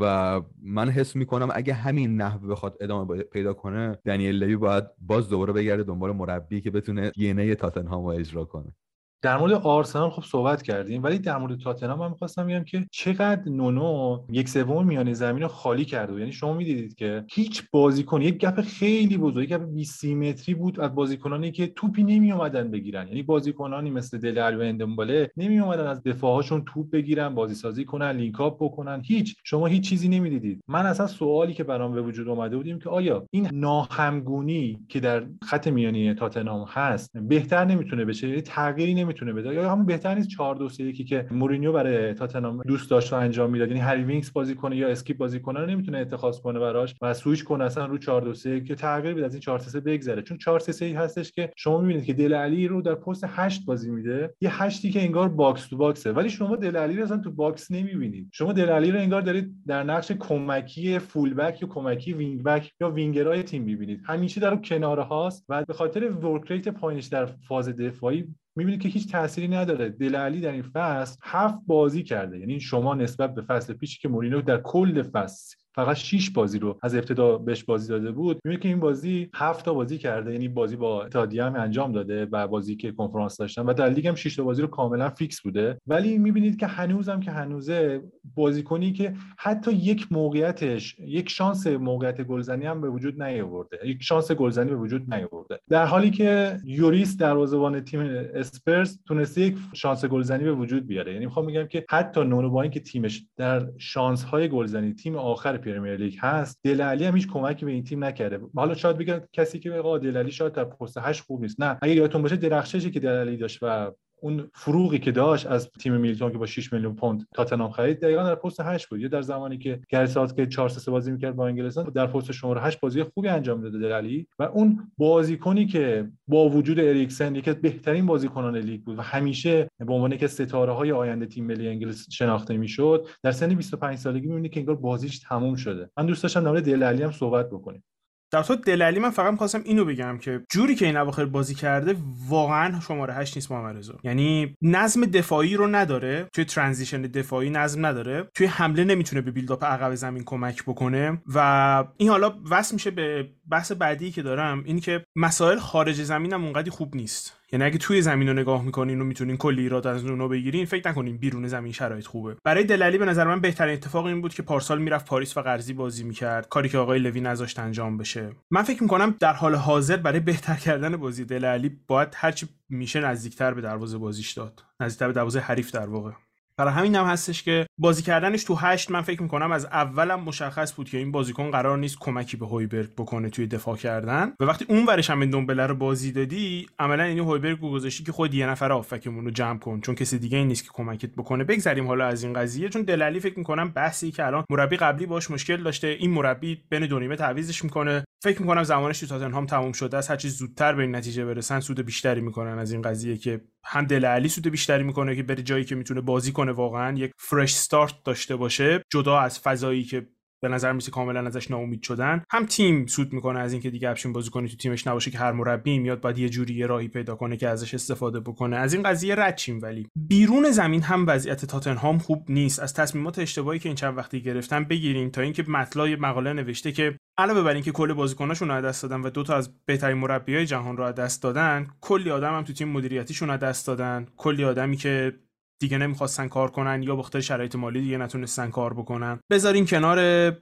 و من حس می‌کنم اگه همین نحو بخواد ادامه پیدا کنه دنیل لوی باید باز دوباره بگرده دنبال مربی که بتونه دی تاتنهام رو اجرا کنه. در مورد آرسنال خب صحبت کردیم ولی در مورد تاتنهام من می‌خواستم بگم که چقدر نونو یک سوم میانه زمین رو خالی کرده یعنی شما می‌دیدید که هیچ بازیکن یک گپ خیلی بزرگ گپ 20 متری بود از بازیکنانی که توپی نمی اومدن بگیرن. یعنی بازیکنانی مثل دلال و اندمباله نمی اومدن از دفاعهاشون توپ بگیرن بازی سازی کنن لینک اپ بکنن. هیچ. شما هیچ چیزی نمی‌دیدید. من اصلا سوالی که برام به وجود اومده بودیم که آیا این ناهمگونی که در خط میانی تاتنهام هست بهتر نمی‌تونه بشه؟ یعنی تغییری نمی‌تونه بده. یا همون بهتر نیست 4 2 3 1 که مورینیو برای تاتنهام دوست داشت و انجام می‌داد. یعنی هری وینکس بازی کنه یا اسکیپ بازی کنه رو نمی‌تونه اتخاذ کنه براش و سویچ کنه اصلا رو 4 2 3 که تغییر بده از این 4 3 3 بگذره. چون 4 3 3 هستش که شما می‌بینید که دل علی رو در پست 8 بازی میده. یه هشتی که انگار box to box ه. ولی شما دل علی رو اصلا تو box نمی‌بینید. شما دل علی رو انگار دارید در نقش کمکی full back یا کمکی wing back یا وینگرای تیم می‌بینید. همیشه در کناره هاست و به خاطر work rate پایینش در فاز دفاعی می‌بینید که هیچ تأثیری نداره. دل علی در این فصل هفت بازی کرده. یعنی شما نسبت به فصل پیشی که مورینیو در کل فصل فقط 6 بازی رو از ابتدا بهش بازی داده بود. می‌بینید که این بازی 7 تا بازی کرده یعنی بازی با اتحادیه هم انجام داده و بازی که کنفرانس داشتن و در لیگ هم 6 تا بازی رو کاملا fix بوده. ولی می‌بینید که هنوزم که هنوزه بازیکنی که حتی یک موقعیتش یک شانس موقعیت گلزنی هم به وجود نیاورده. یک شانس گلزنی به وجود نیاورده. در حالی که لوریس دروازه‌بان تیم اسپرز تونسته یک شانس گلزنی به وجود بیاره. یعنی می‌خوام بگم که حتی نونو با اینکه تیمش در شانس های گلزنی تیم آخر پریمیر لیگ هست دل علی هم هیچ کمکی به این تیم نکرده. حالا شاید بگن کسی که آقا دل علی شاید در پست 8 خوب نیست. نه اگه یادتون باشه درخششی که دل علی داشت و اون فروغی که داشت از تیم میلتون که با 6 میلیون پوند تاتنهام خرید دقیقا در پست 8 بود. یا در زمانی که گرسات که 4 3 بازی می‌کرد با انگلستان در پست شماره 8 بازی خوبی انجام داده دل علی و اون بازیکنی که با وجود اریکسن یکی از بهترین بازیکنان لیگ بود و همیشه به عنوان که ستاره های آینده تیم ملی انگلیس شناخته می‌شد در سن 25 سالگی می‌بینی که انگار بازیش تموم شده. من دوست داشتم در مورد دلالی هم صحبت بکنیم. در تو دلالی من فقط می‌خواستم اینو بگم که جوری که این اواخر بازی کرده واقعا شماره 8 نیست محمد رضا. یعنی نظم دفاعی رو نداره توی ترانزیشن دفاعی نظم نداره توی حمله نمی‌تونه به بیلداپ عقب زمین کمک بکنه و این حالا وصل میشه به بحث بعدی که دارم این که مسائل خارج زمین هم اونقدی خوب نیست. یعنی اگه توی زمین رو نگاه می‌کنین و می‌تونین کلی ایراد از اونو بگیرین فکر نکنین بیرون زمین شرایط خوبه. برای دلالی به نظر من بهترین اتفاق این بود که پارسال می‌رفت پاریس و قرضی بازی می‌کرد. کاری که آقای لوی نذاشت انجام بشه. من فکر می‌کنم در حال حاضر برای بهتر کردن بازی دلالی باید هرچی میشه نزدیکتر به دروازه بازیش داد. نزدیکتر به دروازه حریف در واقع. برای همین هم هستش که بازی کردنش تو هشت من فکر می‌کنم از اولم مشخص بود که این بازیکن قرار نیست کمکی به هویبرگ بکنه توی دفاع کردن. و وقتی اون ورش هم دنبله رو بازی دادی عملا این هویبرگ رو گذاشتی که خود یه نفر آفکمون رو جمع کن چون کسی دیگه این نیست که کمکت بکنه. بگذریم حالا از این قضیه چون دلالی فکر می‌کنم بحثی که الان مربی قبلی باش مشکل داشته این مربی بین دو نیمه تعویزش می‌کنه. فکر می‌کنم زمانش تو تاتنهام تموم شده است هر چیز زودتر به این نتیجه برسن سود بیشتری می‌کنن از این قضیه که هم دل علی سود بیشتری می‌کنه که بره جایی که می‌تونه بازی کنه واقعا. یک فرش ستارت داشته باشه. جدا از فضایی که به نظر میسه کاملا ازش ناامید شدن. هم تیم سود می‌کنه از اینکه دیگه افشین کنی تو تیمش نباشه که هر مربی میاد باید یه جوری یه راهی پیدا کنه که ازش استفاده بکنه. از این قضیه رد ولی. بیرون زمین هم وضعیت تاتنهام خوب نیست. از تصمیمات اشتباهی که این چند وقتی گرفتن بگیرین تا اینکه مطلع مقاله نوشته که علاوه بر اینکه کل بازیکناشون رو دست دادن و دو تا از بهترین مربیای جهان رو دست دادن کلی آدم هم تو تیم مدیریتیشون رو دست دادن. کلی آدمی که دیگه نمی‌خواستن کار کنن یا بخاطر شرایط مالی دیگه نتونستن کار بکنن. بذارین کنار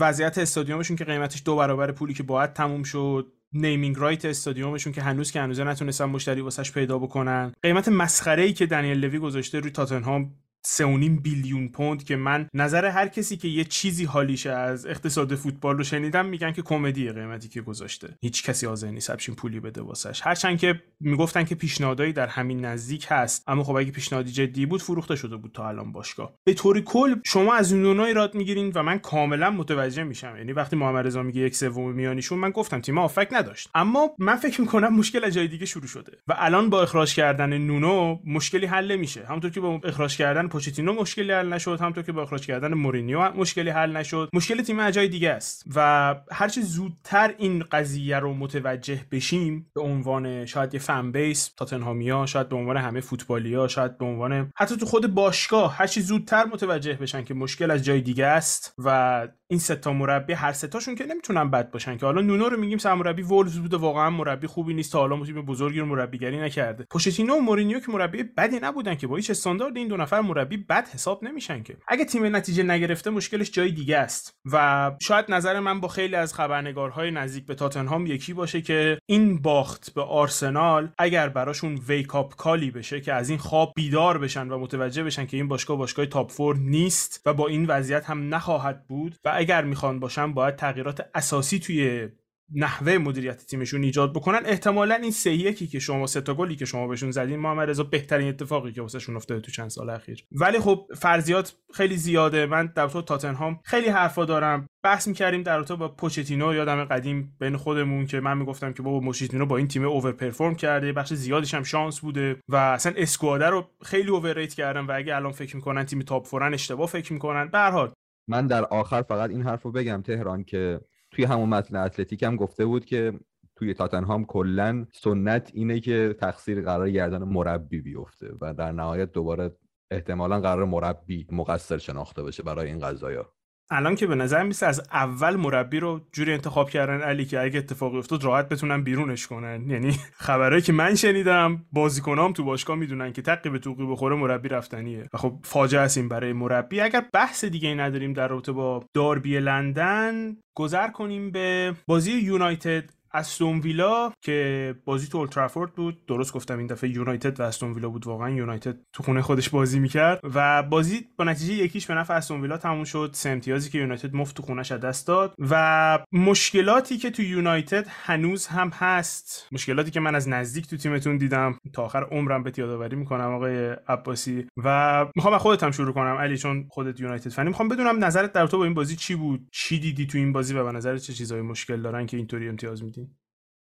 وضعیت استادیومشون که قیمتش دو برابر پولی که باید تموم شد نیمینگ رایت استادیومشون که هنوز که هنوز نتونستن مشتری واسش پیدا بکنن. قیمت مسخره ای که دنیل لوی گذاشته روی تاتنهام 3.5 بیلیون پوند که من نظر هر کسی که یه چیزی حالیشه از اقتصاد فوتبال رو شنیدم میگن که کمدی قیمتی که گذاشته. هیچ کسی حاضر نیست همچین پولی بده واسش. هرچند که می‌گفتن که پیشنهادایی در همین نزدیک هست اما خب اگه پیشنهادی جدی بود فروخته شده بود تا الان باشگاه. به طوری کل شما از اون دونای ایراد می‌گیرین و من کاملا متوجه میشم. یعنی وقتی محمد رضا میگه یک سوم میانیشون من گفتم تیم آفک نداشت. اما من فکر می‌کنم مشکل از جای دیگه شروع شده. و الان با اخراج کردن نونو مشکلی حل نمیشه. همونطور که با اخراج کردن پوچتینو مشکلی حل نشد همونطور که با اخراج کردن مورینیو مشکلی حل نشد. مشکل تیم اجای دیگه است و هرچی زودتر این قضیه رو متوجه بشیم به عنوان شاید یه فن بیس تاتنهامیا شاید به عنوان همه فوتبالیا شاید به عنوان حتی تو خود باشگاه هرچی زودتر متوجه بشن که مشکل از جای دیگه است و این سه تا مربی هر سه تاشون که نمی‌تونن بد باشن که حالا نونو رو میگیم سرمربی وولز بوده واقعا مربی خوبی نیست تا حالا تیم بزرگی رو مربیگری نکرده. پوشتینو و مورینیو که مربی بدی نبودن که با هیچ استاندارد این دو نفر بد حساب نمیشن که. اگه تیم نتیجه نگرفته مشکلش جای دیگه است. و شاید نظر من با خیلی از خبرنگارهای نزدیک به تاتنهام یکی باشه که این باخت به آرسنال اگر براشون wake-up call ی بشه که از این خواب بیدار بشن و متوجه بشن که این باشگاه باشگاه top four نیست و با این وضعیت هم نخواهد بود و اگر می‌خوان باشن باید تغییرات اساسی توی نحوه مدیریت تیمشون ایجاد بکنن. احتمالا این سه یکی که شما سه تا گلی که شما بهشون زدین محمد رضا بهترین اتفاقی که واسهشون افتاده تو چند سال اخیر. ولی خب فرضیات خیلی زیاده. من در تو تاتنهام خیلی حرفا دارم. بحث می‌کردیم در رابطه با پوچتینو. یادم قدیم بین خودمون که من می‌گفتم که بابا پوچتینو با این تیم over perform کرده. بخش زیادیش هم شانس بوده و اصلا squad ه رو خیلی overrate کردن و اگه الان فکر می‌کنن تیم تاپ فورن اشتباه فکر می‌کنن. به من در آخر فقط این حرف بگم تهران که توی همون متن اتلتیک هم گفته بود که توی تاتنهام کلا سنت اینه که تقصیر قرار گردن مربی بیفته و در نهایت دوباره احتمالا قرار مربی مقصر شناخته بشه برای این قضايا الان که به نظر میسه از اول مربی رو جوری انتخاب کردن علی که اگه اتفاقی افتاد راحت بتونن بیرونش کنن. یعنی خبرهایی که من شنیدم بازیکنام تو باشگاه می‌دونن که تقی به توقی بخوره مربی رفتنیه. و خب فاجعه است این برای مربی. اگر بحث دیگه نداریم در رابطه با داربی لندن گذر کنیم به بازی یونایتد استون ویلا که بازی تو اولترافورد بود. درست گفتم این دفعه یونایتد و استون ویلا بود واقعا. یونایتد تو خونه خودش بازی می‌کرد. و بازی با نتیجه یکیش به نفع استون ویلا تموم شد. سه امتیازی که یونایتد مفت تو خونش دست داد. و مشکلاتی که تو یونایتد هنوز هم هست. مشکلاتی که من از نزدیک تو تیمتون دیدم. تا آخر عمرم به یادآوری می‌کنم آقای عباسی. و می‌خوام خودت هم شروع کنم. علی چون خودت یونایتد فنی. می‌خوام بدونم نظرت در تو با این بازی چی بود؟ چی دیدی تو این بازی و به نظر چه چیزایی مشکل دارن که اینطوری امتیاز میدی؟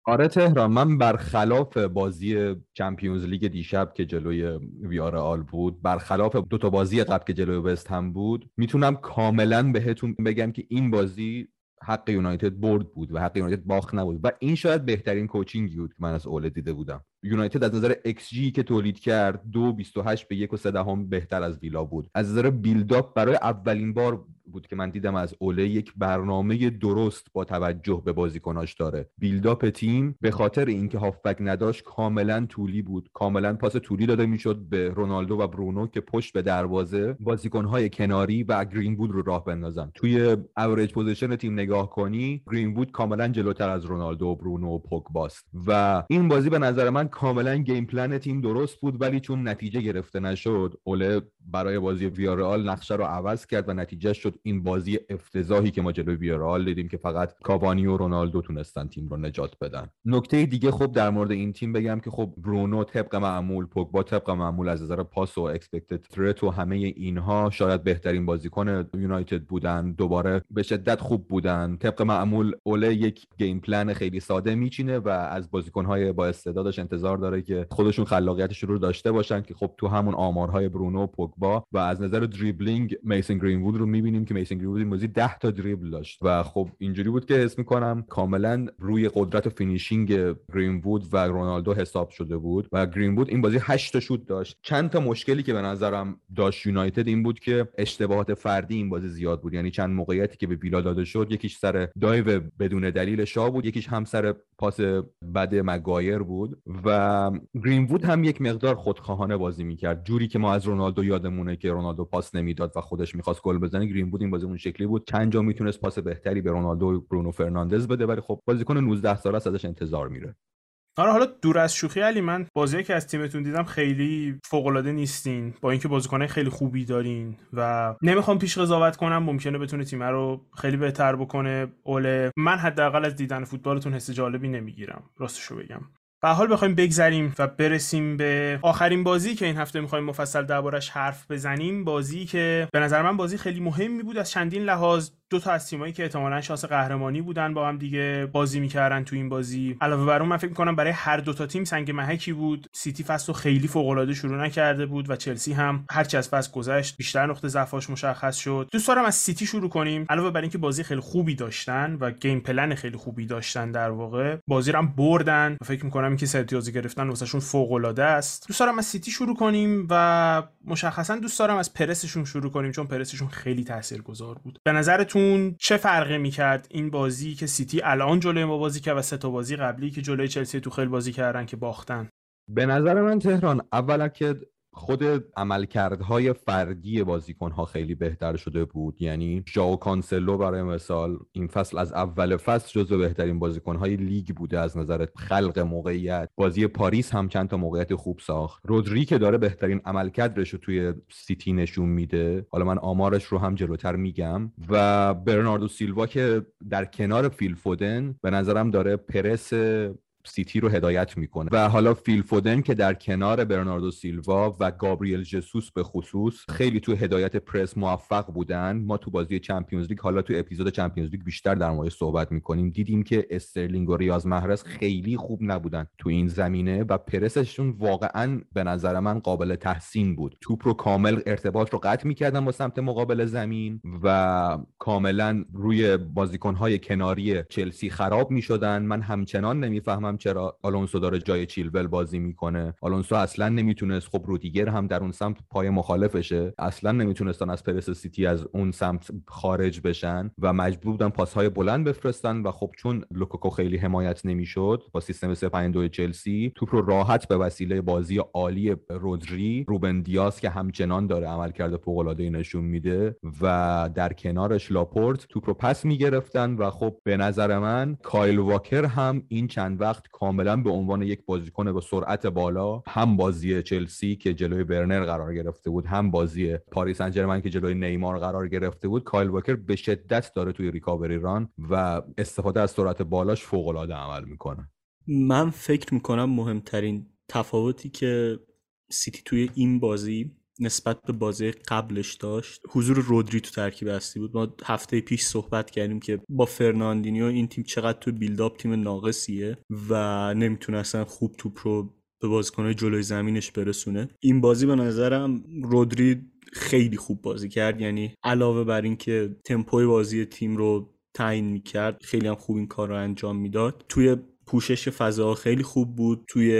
آره تهران من برخلاف بازی چمپیونز لیگ دیشب که جلوی ویارئال بود برخلاف دو تا بازی قبل که جلوی وستهم بود می‌تونم کاملا بهتون بگم که این بازی حق یونایتد برد بود و حق یونایتد باخت نبود و این شاید بهترین coaching ی بود که من از اوله دیده بودم. یونایتد از نظر xG که تولید کرد دو 28 به یک و سه دهم بهتر از ویلا بود. از نظر build-up برای اولین بار بود که من دیدم از اوله یک برنامه درست با توجه به بازیکناش داره. build-up تیم به خاطر اینکه هافبک نداشت کاملا طولی بود. کاملا پاس طولی داده می‌شد به رونالدو و برونو که پشت به دروازه بازیکنهای کناری و گرین وود رو راه بندازن. توی average position تیم نگاه کنی گرین وود کاملا جلوتر از رونالدو و برونو و پوگباست و این بازی به نظر من کاملا game plan تیم درست بود ولی چون نتیجه گرفته نشد اوله برای بازی ویارئال نقشه رو عوض کرد و نتیجه شد این بازی افتضاحی که ما جلوی ویارئال دیدیم که فقط کاوانی و رونالدو تونستن تیم رو نجات بدن. نکته دیگه خب در مورد این تیم بگم که خب برونو طبق معمول پوگبا طبق معمول از نظر پاس و expected threat و همه اینها شاید بهترین بازیکن یونایتد بودن. دوباره به شدت خوب بودن. طبق معمول اوله یک game plan خیلی ساده میچینه و از بازیکنهای با استعدادش انتظار داره که خودشون خلاقیتش رو داشته باشن که خب تو همون آمارهای برونو پوگبا و از نظر دریبلینگ میسن گرینوود رو می‌بینیم که میسن گرینوود این بازی 10 تا دریبل داشت و خب اینجوری بود که حس می‌کنم کاملا روی قدرت و finishing گرینوود و رونالدو حساب شده بود و گرینوود این بازی 8 تا شوت داشت. چند تا مشکلی که به نظرم داشت یونایتد این بود که اشتباهات فردی این بازی زیاد بود. یعنی چند موقعیتی که به ویلا داده شد یکیش سر dive بدون دلیل شاو بود یکیش هم سر پاس بد مگوایر بود و گرینوود هم یک مقدار خودخواهانه بازی می‌کرد. جوری که ما از رونالدو یادمونه که رونالدو پاس نمی‌داد و خودش می‌خواست گل بزنه گرینوود این بازی اون شکلی بود. چند جا می‌تونست پاس بهتری به رونالدو و برونو فرناندز بده ولی خب بازیکن 19 ساله ازش انتظار میره. آره حالا دور از شوخی علی من بازی که از تیمتون دیدم خیلی فوق العاده نیستین با اینکه بازیکنای خیلی خوبی دارین و نمی‌خوام پیش قضاوت کنم ممکنه بتونه تیم رو خیلی بهتر بکنه. اوله من حداقل از دیدن فوتبالتون حس جالبی نمی‌گیرم راستشو بگم. و حال بخوایم بگذریم و برسیم به آخرین بازی که این هفته می‌خوایم مفصل دربارش حرف بزنیم. بازی که به نظر من بازی خیلی مهمی بود از چندین لحاظ. دو تا از تیمایی که احتمالا شانس قهرمانی بودن با هم دیگه بازی می‌کردن تو این بازی. علاوه بر اون من فکر می‌کنم برای هر دو تا تیم سنگ محکی بود. سیتی فصل خیلی فوق العاده شروع نکرده بود و چلسی هم هرچی از فصل گذشت بیشتر نقطه ضعفاش مشخص شد. دوست دارم از سیتی شروع کنیم. علاوه بر اینکه بازی خیلی خوبی داشتن و game plan خیلی خوبی داشتن در واقع بازی رو هم بردن و فکر می‌کنم اینکه سه امتیازی گرفتن واسهشون فوق العاده است. دوست دارم از سیتی شروع کنیم و مشخصا دوست دارم از پرسشون شروع کنیم چون پرسشون خیلی تاثیرگذار بود. به نظرتون چه فرقی می‌کرد این بازی که سیتی الان جلوی ما بازی کرد و سه تا بازی قبلی که جلوی چلسی توخل بازی کردن که باختن؟ به نظر من تهران اولا که خود عملکردهای فردی بازیکنها خیلی بهتر شده بود. یعنی ژائو کانسلو برای مثال این فصل از اول فصل جزو بهترین بازیکنهای لیگ بوده از نظر خلق موقعیت. بازی پاریس هم چند تا موقعیت خوب ساخت. رودری که داره بهترین عملکردش رو توی سیتی نشون میده. حالا من آمارش رو هم جلوتر میگم. و برناردو سیلوا که در کنار فیل فودن به نظرم داره پرس سیتی رو هدایت می‌کنه. و حالا فیل فودن که در کنار برناردو سیلوا و گابریل جسوس به خصوص خیلی تو هدایت پرس موفق بودن. ما تو بازی Champions League حالا تو اپیزود Champions League بیشتر در مورد صحبت می‌کنیم. دیدیم که استرلینگ و ریاض محرز خیلی خوب نبودن تو این زمینه و پرسشون واقعا به نظر من قابل تحسین بود. توپ رو کامل ارتباط رو قطع می‌کردن با سمت مقابل زمین و کاملا روی بازیکنهای کناری چلسی خراب می‌شدن. من همچنان نمی‌فهمم چرا آلونسو داره جای چیلول بازی می‌کنه. آلونسو اصلا نمی‌تونست خب رودیگر هم در اون سمت پای مخالفشه. اصلا نمی‌تونستن از پرس سیتی از اون سمت خارج بشن و مجبور بودن پاسهای بلند بفرستن و خب چون لوکاکو خیلی حمایت نمی‌شد با سیستم 352 چلسی توپ رو راحت به وسیله بازی عالی رودری روبن دیاس که همچنان داره عملکرد فوق العاده نشون میده و در کنارش لاپورت توپ رو پس می‌گرفتن و خب به نظر من کایل واکر هم این چند وقت کاملا به عنوان یک بازیکن با سرعت بالا هم بازی چلسی که جلوی ورنر قرار گرفته بود هم بازی پاریس سن ژرمن که جلوی نیمار قرار گرفته بود کایل واکر به شدت داره توی recovery run و استفاده از سرعت بالاش فوق العاده عمل می‌کنه. من فکر می‌کنم مهمترین تفاوتی که سیتی توی این بازی نسبت به بازی قبلش داشت. حضور رودری تو ترکیب اصلی بود. ما هفته پیش صحبت کردیم که با فرناندینیو این تیم چقدر تو build-up تیم ناقصیه و نمی‌تونستن خوب توپ رو به بازیکنهای جلوی زمینش برسونه. این بازی به نظرم رودری خیلی خوب بازی کرد. یعنی علاوه بر اینکه تمپوی بازی تیم رو تعیین می‌کرد خیلی هم خوب این کار رو انجام می‌داد. توی پوشش فضا خیلی خوب بود. توی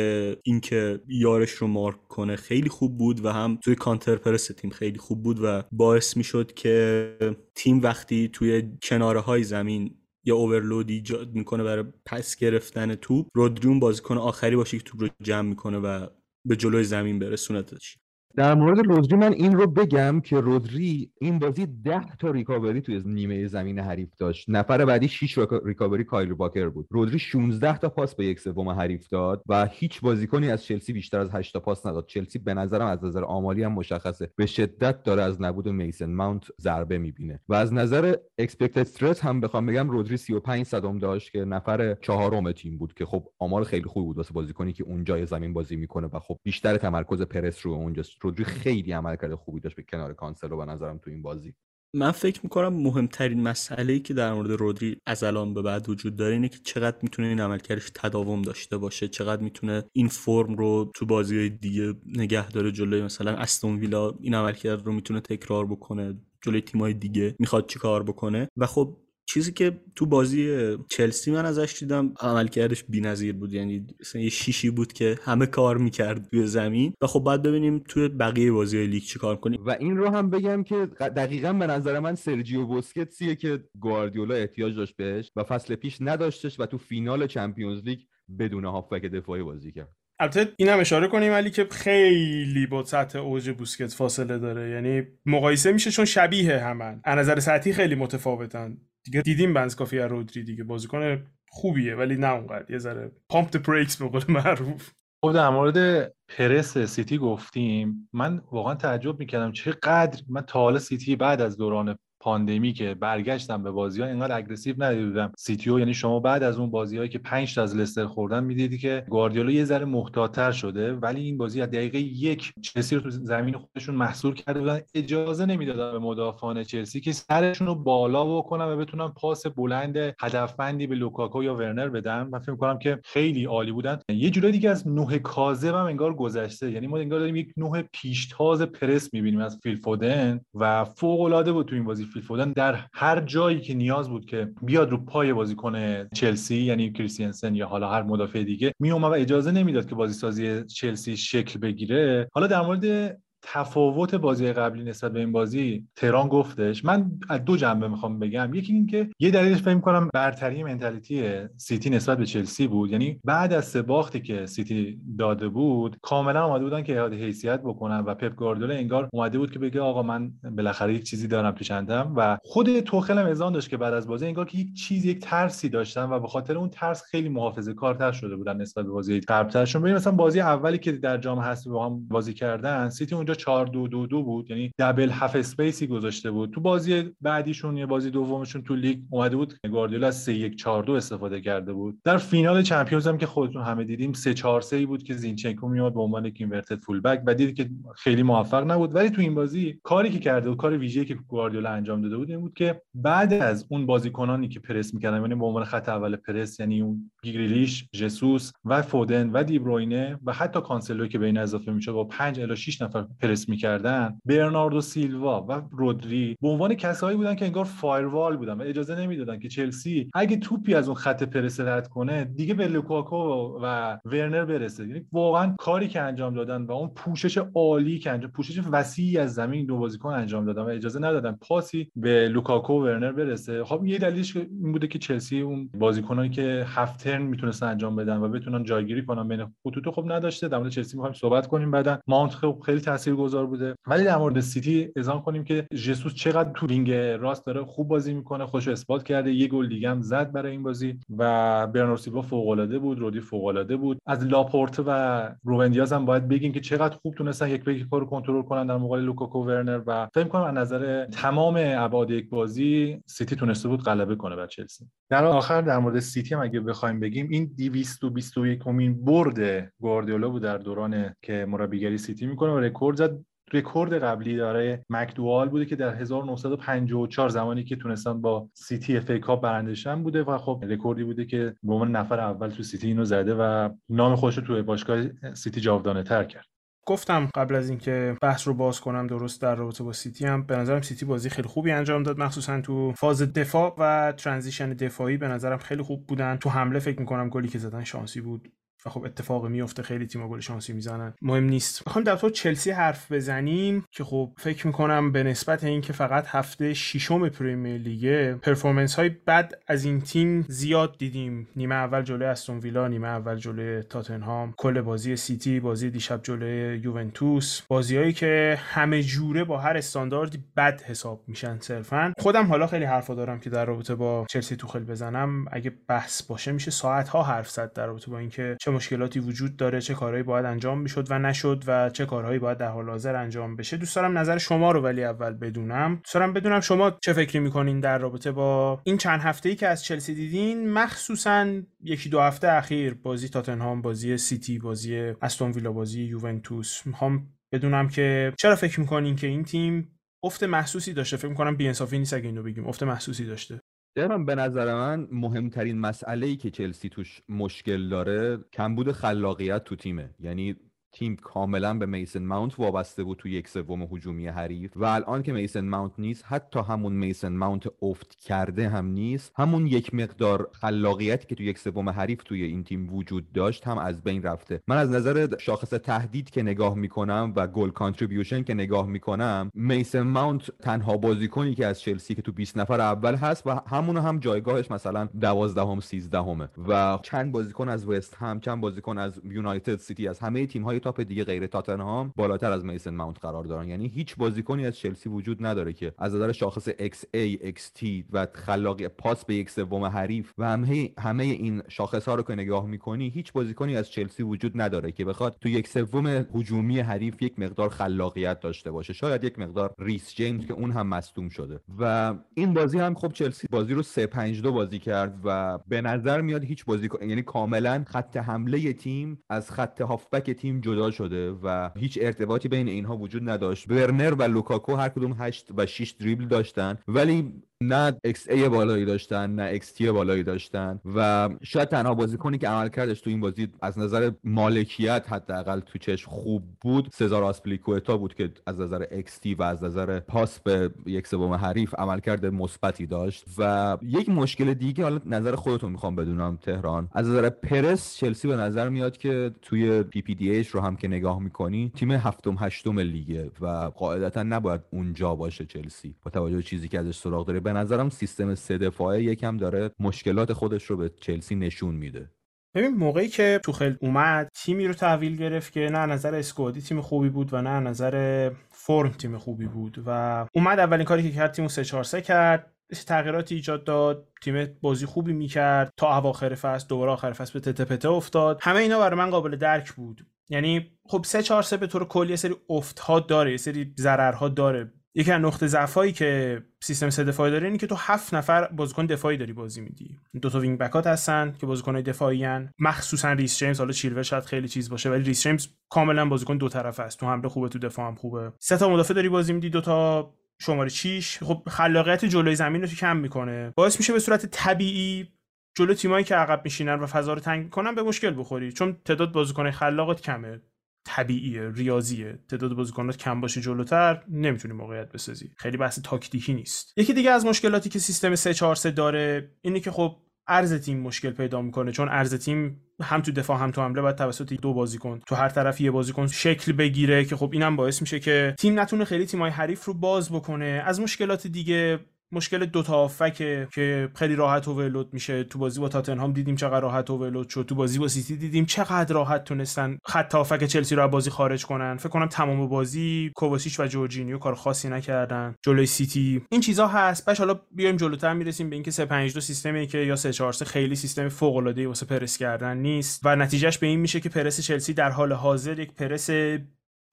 اینکه یارش رو مارک کنه خیلی خوب بود و هم توی کانتر پرس تیم خیلی خوب بود و باعث می‌شد که تیم وقتی توی کناره های زمین یا اوورلود ایجاد می‌کنه برای پس گرفتن توپ رودریون بازیکن آخری باشه که توپ رو جمع می‌کنه و به جلوی زمین برسونتش در مورد رودری من این رو بگم که رودری این بازی ده تا ریکاوری توی نیمه زمین حریف داشت. نفر بعدی 6 recovery کایل واکر بود. رودری 16 تا پاس به یک سوم حریف داد و هیچ بازیکنی از چلسی بیشتر از 8 تا پاس نداد. چلسی به نظرم از نظر آماری هم مشخصه. به شدت داره از نبود میسن ماونت ضربه می‌بینه. و از نظر expected threat هم بخوام بگم رودری 35 صدم داشت که نفر چهارم تیم بود که خب آمار خیلی خوبی بود واسه بازیکنی که اونجای زمین بازی می‌کنه و خب بیشتر تمرکز پرس رو اونجا رودری خیلی عملکرد خوبی داشت به کنار کانسلو به نظرم تو این بازی. من فکر می‌کنم مهمترین مسئله ای که در مورد رودری از الان به بعد وجود داره اینه که چقدر می‌تونه این عملکردش تداوم داشته باشه چقدر می‌تونه این فرم رو تو بازی دیگه نگه داره جلوی مثلا استون ویلا این عملکرد رو می‌تونه تکرار بکنه جلوی تیمای دیگه می‌خواد چیکار بکنه. و خب چیزی که تو بازی چلسی من ازش دیدم عملکردش بی‌نظیر بود. یعنی مثلا یه شیشی بود که همه کار می‌کرد توی زمین. و خب بعد ببینیم توی بقیه بازی لیگ چی کار کنیم. و این رو هم بگم که دقیقا به نظر من سرجیو بوسکتسیه که گواردیولا احتیاج داشت بهش و فصل پیش نداشتش و تو فینال Champions League بدون هافبک دفاعی بازی کرد. البته این هم اشاره کنیم ولی که خیلی با سطح اوج بوسکتس فاصله داره. یعنی مقایسه میشه چون شبیه همن. از نظر سطحی خیلی متفاوتن. دیگه دیدیم بنز کافی رودری دیگه. بازیکن خوبیه ولی نه اونقدر. یه ذره pump brakes به قول معروف. خب در مورد پرس سیتی گفتیم. من واقعا تعجب می‌کردم چقدر من تا حالا سیتی بعد از دوران پاندمی که برگشتن به بازی ها اینقدر aggressive ندیدم. سیتیو یعنی شما بعد از اون بازی هایی که 5 تا از لستر خوردن می‌دیدی که گواردیولا یه ذره محتاط‌تر شده ولی این بازی از دقیقه یک چلسی رو تو زمین خودشون محصور کرده بودن. اجازه نمی‌دادن به مدافعان چلسی که سرشون رو بالا بکنن و بتونن پاس بلند هدفمندی به لوکاکو یا ورنر بدن. من فکر می‌کنم که خیلی عالی بودن. یه جورایی دیگه از نه کاذب هم انگار گذشته. یعنی ما انگار داریم یک نه پیشتاز پرس می‌بینیم از فیل فودن و فوق العاده بود تو این بازی. فیل فودن در هر جایی که نیاز بود که بیاد رو پای بازیکن چلسی یعنی کریستینسن یا حالا هر مدافع دیگه می‌اومد و اجازه نمی‌داد که بازی سازی چلسی شکل بگیره. حالا در مورد تفاوت بازی قبلی نسبت به این بازی تهران گفتش. من از دو جنبه می‌خوام بگم. یکی اینکه یه دلیلش فکر کنم برتری mentality سیتی نسبت به چلسی بود. یعنی بعد از سه باختی که سیتی داده بود کاملا اومده بودن که اعاده حیثیت بکنن و پپ گواردیولا انگار اومده بود که بگه آقا من بالاخره یک چیزی دارم تو چنته‌م. و خود توخل هم اذعان داشت که بعد از بازی انگار که یک چیز یک ترسی داشتن و به خاطر اون ترس خیلی محافظه کارتر شده بودن نسبت به بازی قبلترشون ببین مثلا بازی اولی که در جام حذفی با هم بازی کردن سیتی اونجا 4 2 2 2 بود یعنی double half space ی گذاشته بود. تو بازی بعدیشون یه بازی دومشون تو لیگ اومده بود گواردیولا از 3 1 4 2 استفاده کرده بود. در فینال چمپیونز هم که خودتون همه دیدیم 3 4 3 بود که زینچنکو میاد به عنوان یک inverted fullback و دیدید که خیلی موفق نبود. ولی تو این بازی کاری که کرده بود کار ویژه‌ای که گواردیولا انجام داده بود این بود که بعد از اون بازیکنانی که پرس می‌کردن یعنی به عنوان خط اول پرس یعنی اون گریلیش، جسوس و فودن و دیبروینه و حتی کانسلو که بین اضافه میشه با 5 الی 6 نفر پرس می‌کردن برناردو سیلوا و رودری به عنوان کسایی بودن که انگار firewall بودن و اجازه نمی‌دادن که چلسی اگه توپی از اون خط پرس رد کنه دیگه به لوکاکو و ورنر برسه. یعنی واقعا کاری که انجام دادن و اون پوشش عالی که انجام پوشش وسیعی از زمین دو بازیکن انجام دادن و اجازه ندادن پاسی به لوکاکو و ورنر برسه. خب یه دلیلش این بوده که چلسی اون بازیکنایی که half turn می‌تونستن انجام بدن و بتونن جایگیری کنن بین خطوط خب نداشته. در مورد چلسی می‌خوایم صحبت کنیم بعدا. ماونت خب خیلی تاثیرگذار بوده. ولی در مورد سیتی اذعان کنیم که ژسوس چقدر تو wing راست داره خوب بازی می‌کنه خودش اثبات کرده یه گل دیگه هم زد برای این بازی و برنارد سیلوا فوق العاده بود رودری فوق العاده بود. از لاپورت و روبن دیاز هم باید بگیم که چقدر خوب تونستن یک به یک کارو کنترل کنن در مقابل لوکاکو ورنر و فکر کنم از نظر تمام ابعاد یک بازی سیتی تونسته بود غلبه کنه بر چلسی. در آخر در مورد سیتی هم اگه بخوایم بگیم این 221 امین برد گواردیولا بود در دوران که مربیگری سیتی می‌کنه و رکورد زد رکورد قبلی داره مک‌داول بوده که در 1954 زمانی که تونستن با سیتی FA Cup برنده شن بوده و خب رکوردی بوده که به عنوان نفر اول تو سیتی اینو زده و نام خودش رو تو باشگاه سیتی جاودانه تر کرد. گفتم قبل از اینکه بحث رو باز کنم درست در رابطه با سیتی هم به نظرم سیتی بازی خیلی خوبی انجام داد مخصوصا تو فاز دفاع و transition دفاعی به نظرم خیلی خوب بودن. تو حمله فکر می‌کنم گلی که زدن شانسی بود. و خب اتفاق میفته خیلی تیم‌ها گل شانسی می‌زنن. مهم نیست. می‌خوایم در تو چلسی حرف بزنیم که خب فکر می‌کنم به نسبت اینکه فقط هفته ششم Premier League performance های بد از این تیم زیاد دیدیم. نیمه اول جلوی استون ویلا نیمه اول جلوی تاتنهام. کل بازی سیتی بازی دیشب جلوی یوونتوس. بازیهایی که همه جوره با هر استانداردی بد حساب میشن صرفا. خودم حالا خیلی حرفا دارم که در رابطه با چلسی توخل بزنم. اگه بحث باشه میشه ساعت ها حرف زد در رابطه با اینکه چه مشکلاتی وجود داره چه کارهایی باید انجام می‌شد و نشد و چه کارهایی باید در حال حاضر انجام بشه. دوست دارم نظر شما رو ولی اول بدونم. دوست دارم بدونم شما چه فکری می‌کنین در رابطه با این چند هفته ای که از چلسی دیدین؟ مخصوصا یکی دو هفته اخیر بازی تاتنهام بازی سیتی بازی استون ویلا بازی یوونتوس. می‌خوام بدونم که چرا فکر می‌کنین که این تیم افت محسوسی داشته؟ فکر می‌کنم بی‌انصافی نیست اگه اینو بگیم افت محسوسی داشته. درم به نظر من مهمترین مسئله ای که چلسی توش مشکل داره کمبود خلاقیت تو تیمه. یعنی تیم کاملا به میسن ماونت وابسته بود تو یک سوم هجومی حریف و الان که میسن ماونت نیست حتی همون میسن ماونت افت کرده هم نیست. همون یک مقدار خلاقیتی که تو یک سوم حریف توی این تیم وجود داشت هم از بین رفته. من از نظر شاخص تهدید که نگاه می‌کنم و goal contribution که نگاه می‌کنم میسن ماونت تنها بازیکنی که از چلسی که تو 20 نفر اول هست و همون هم جایگاهش مثلا 12 هم 13 همه و چند بازیکن از وست هم چند بازیکن از یونایتد سیتی از همه تیم های top دیگه غیر تاتنهام بالاتر از میسن ماونت قرار دارن. یعنی هیچ بازیکنی از چلسی وجود نداره که از نظر شاخص XA, XT و خلاقی پاس به یک سوم حریف و همه همه این شاخص ها رو که نگاه می‌کنی هیچ بازیکنی از چلسی وجود نداره که بخواد تو یک سوم هجومی حریف یک مقدار خلاقیت داشته باشه. شاید یک مقدار ریس جیمز که اون هم مصدوم شده. و این بازی هم خب چلسی بازی رو 3 5 2 بازی کرد و به نظر میاد هیچ بازیکن یعنی کاملا خط حمله تیم از خط هافبک تیم جدا شده و هیچ ارتباطی بین اینها وجود نداشت. ورنر و لوکاکو هر کدوم 8 و 6 دریبل داشتن ولی نه XA بالایی داشتن نه XT بالایی داشتن و شاید تنها بازیکنی که عمل کردش تو این بازی از نظر مالکیت حداقل تو چش خوب بود سزار آزپیلیکوئتا بود که از نظر XT و از نظر پاس به یک سوم حریف عملکرد مثبتی داشت. و یک مشکل دیگه حالا نظر خودتون می‌خوام بدونم تهران. از نظر پرس چلسی به نظر میاد که توی PPDA ش هم که نگاه می‌کنی تیم هفتم هشتم لیگه و قاعدتا نباید اونجا باشه چلسی. با توجه به چیزی که ازش سراغ داره به نظرم سیستم سه دفاعه یکم داره مشکلات خودش رو به چلسی نشون میده. ببین موقعی که توخل اومد تیمی رو تحویل گرفت که نه نظر squad ی تیم خوبی بود و نه نظر فرم تیم خوبی بود و اومد اولین کاری که کرد تیم 3 4 3 کرد. تغییراتی ایجاد داد تیم بازی خوبی می‌کرد تا اواخر فصل دوباره آخر فصل به تته پته افتاد. همه اینا برای من قابل درک بود. یعنی خب 3 4 3 به طور کلی سری افت ها داره یه سری ضررها داره. یکی از نقطه ضعفایی که سیستم سه دفاعی داره اینه که تو هفت نفر بازیکن دفاعی داری بازی میدی. دو تا wing back ات هستن که بازیکنای دفاعی ان مخصوصا ریس جیمز حالا چیلول شاید خیلی چیز باشه ولی ریس جیمز کاملا بازیکن دو طرف است. تو حمله خوبه تو دفاع هم خوبه. سه تا مدافع داری بازی میدی دو تا شماره چیش خب خلاقیت جلوی زمین رو کم می‌کنه. باعث میشه به صورت طبیعی جلو تیمایی که عقب میشینن و فضا رو تنگ می‌کنن به مشکل بخوری. چون تعداد بازیکن خلاقت کمه. طبیعیه ریاضیه. تعداد بازیکنات کم باشه جلوتر نمی‌تونی موقعیت بسازی. خیلی بحث تاکتیکی نیست. یکی دیگه از مشکلاتی که سیستم 3 4 3 داره اینه که خب عرض تیم مشکل پیدا می‌کنه. چون عرض تیم هم تو دفاع هم تو حمله باید توسط دو بازیکن تو هر طرف یه بازیکن شکل بگیره که خب اینم باعث میشه که تیم نتونه خیلی تیمای حریف رو باز بکنه. از مشکلات دیگه مشکل دو هافکه که خیلی راحت overload میشه. تو بازی با تاتنهام دیدیم چقدر راحت overload شد. تو بازی با سیتی دیدیم چقدر راحت تونستن خط هافک چلسی رو از بازی خارج کنن. فکر کنم تمام بازی کوواسیچ و جورجینیو کار خاصی نکردن. جلوی سیتی. این چیزا هست. باش حالا بیایم جلوتر می‌رسیم به اینکه 352 سیستمی که یا 343 خیلی سیستم فوق العاده واسه پرس کردن نیست. و نتیجهش به این میشه که پرس چلسی در حال حاضر یک پرس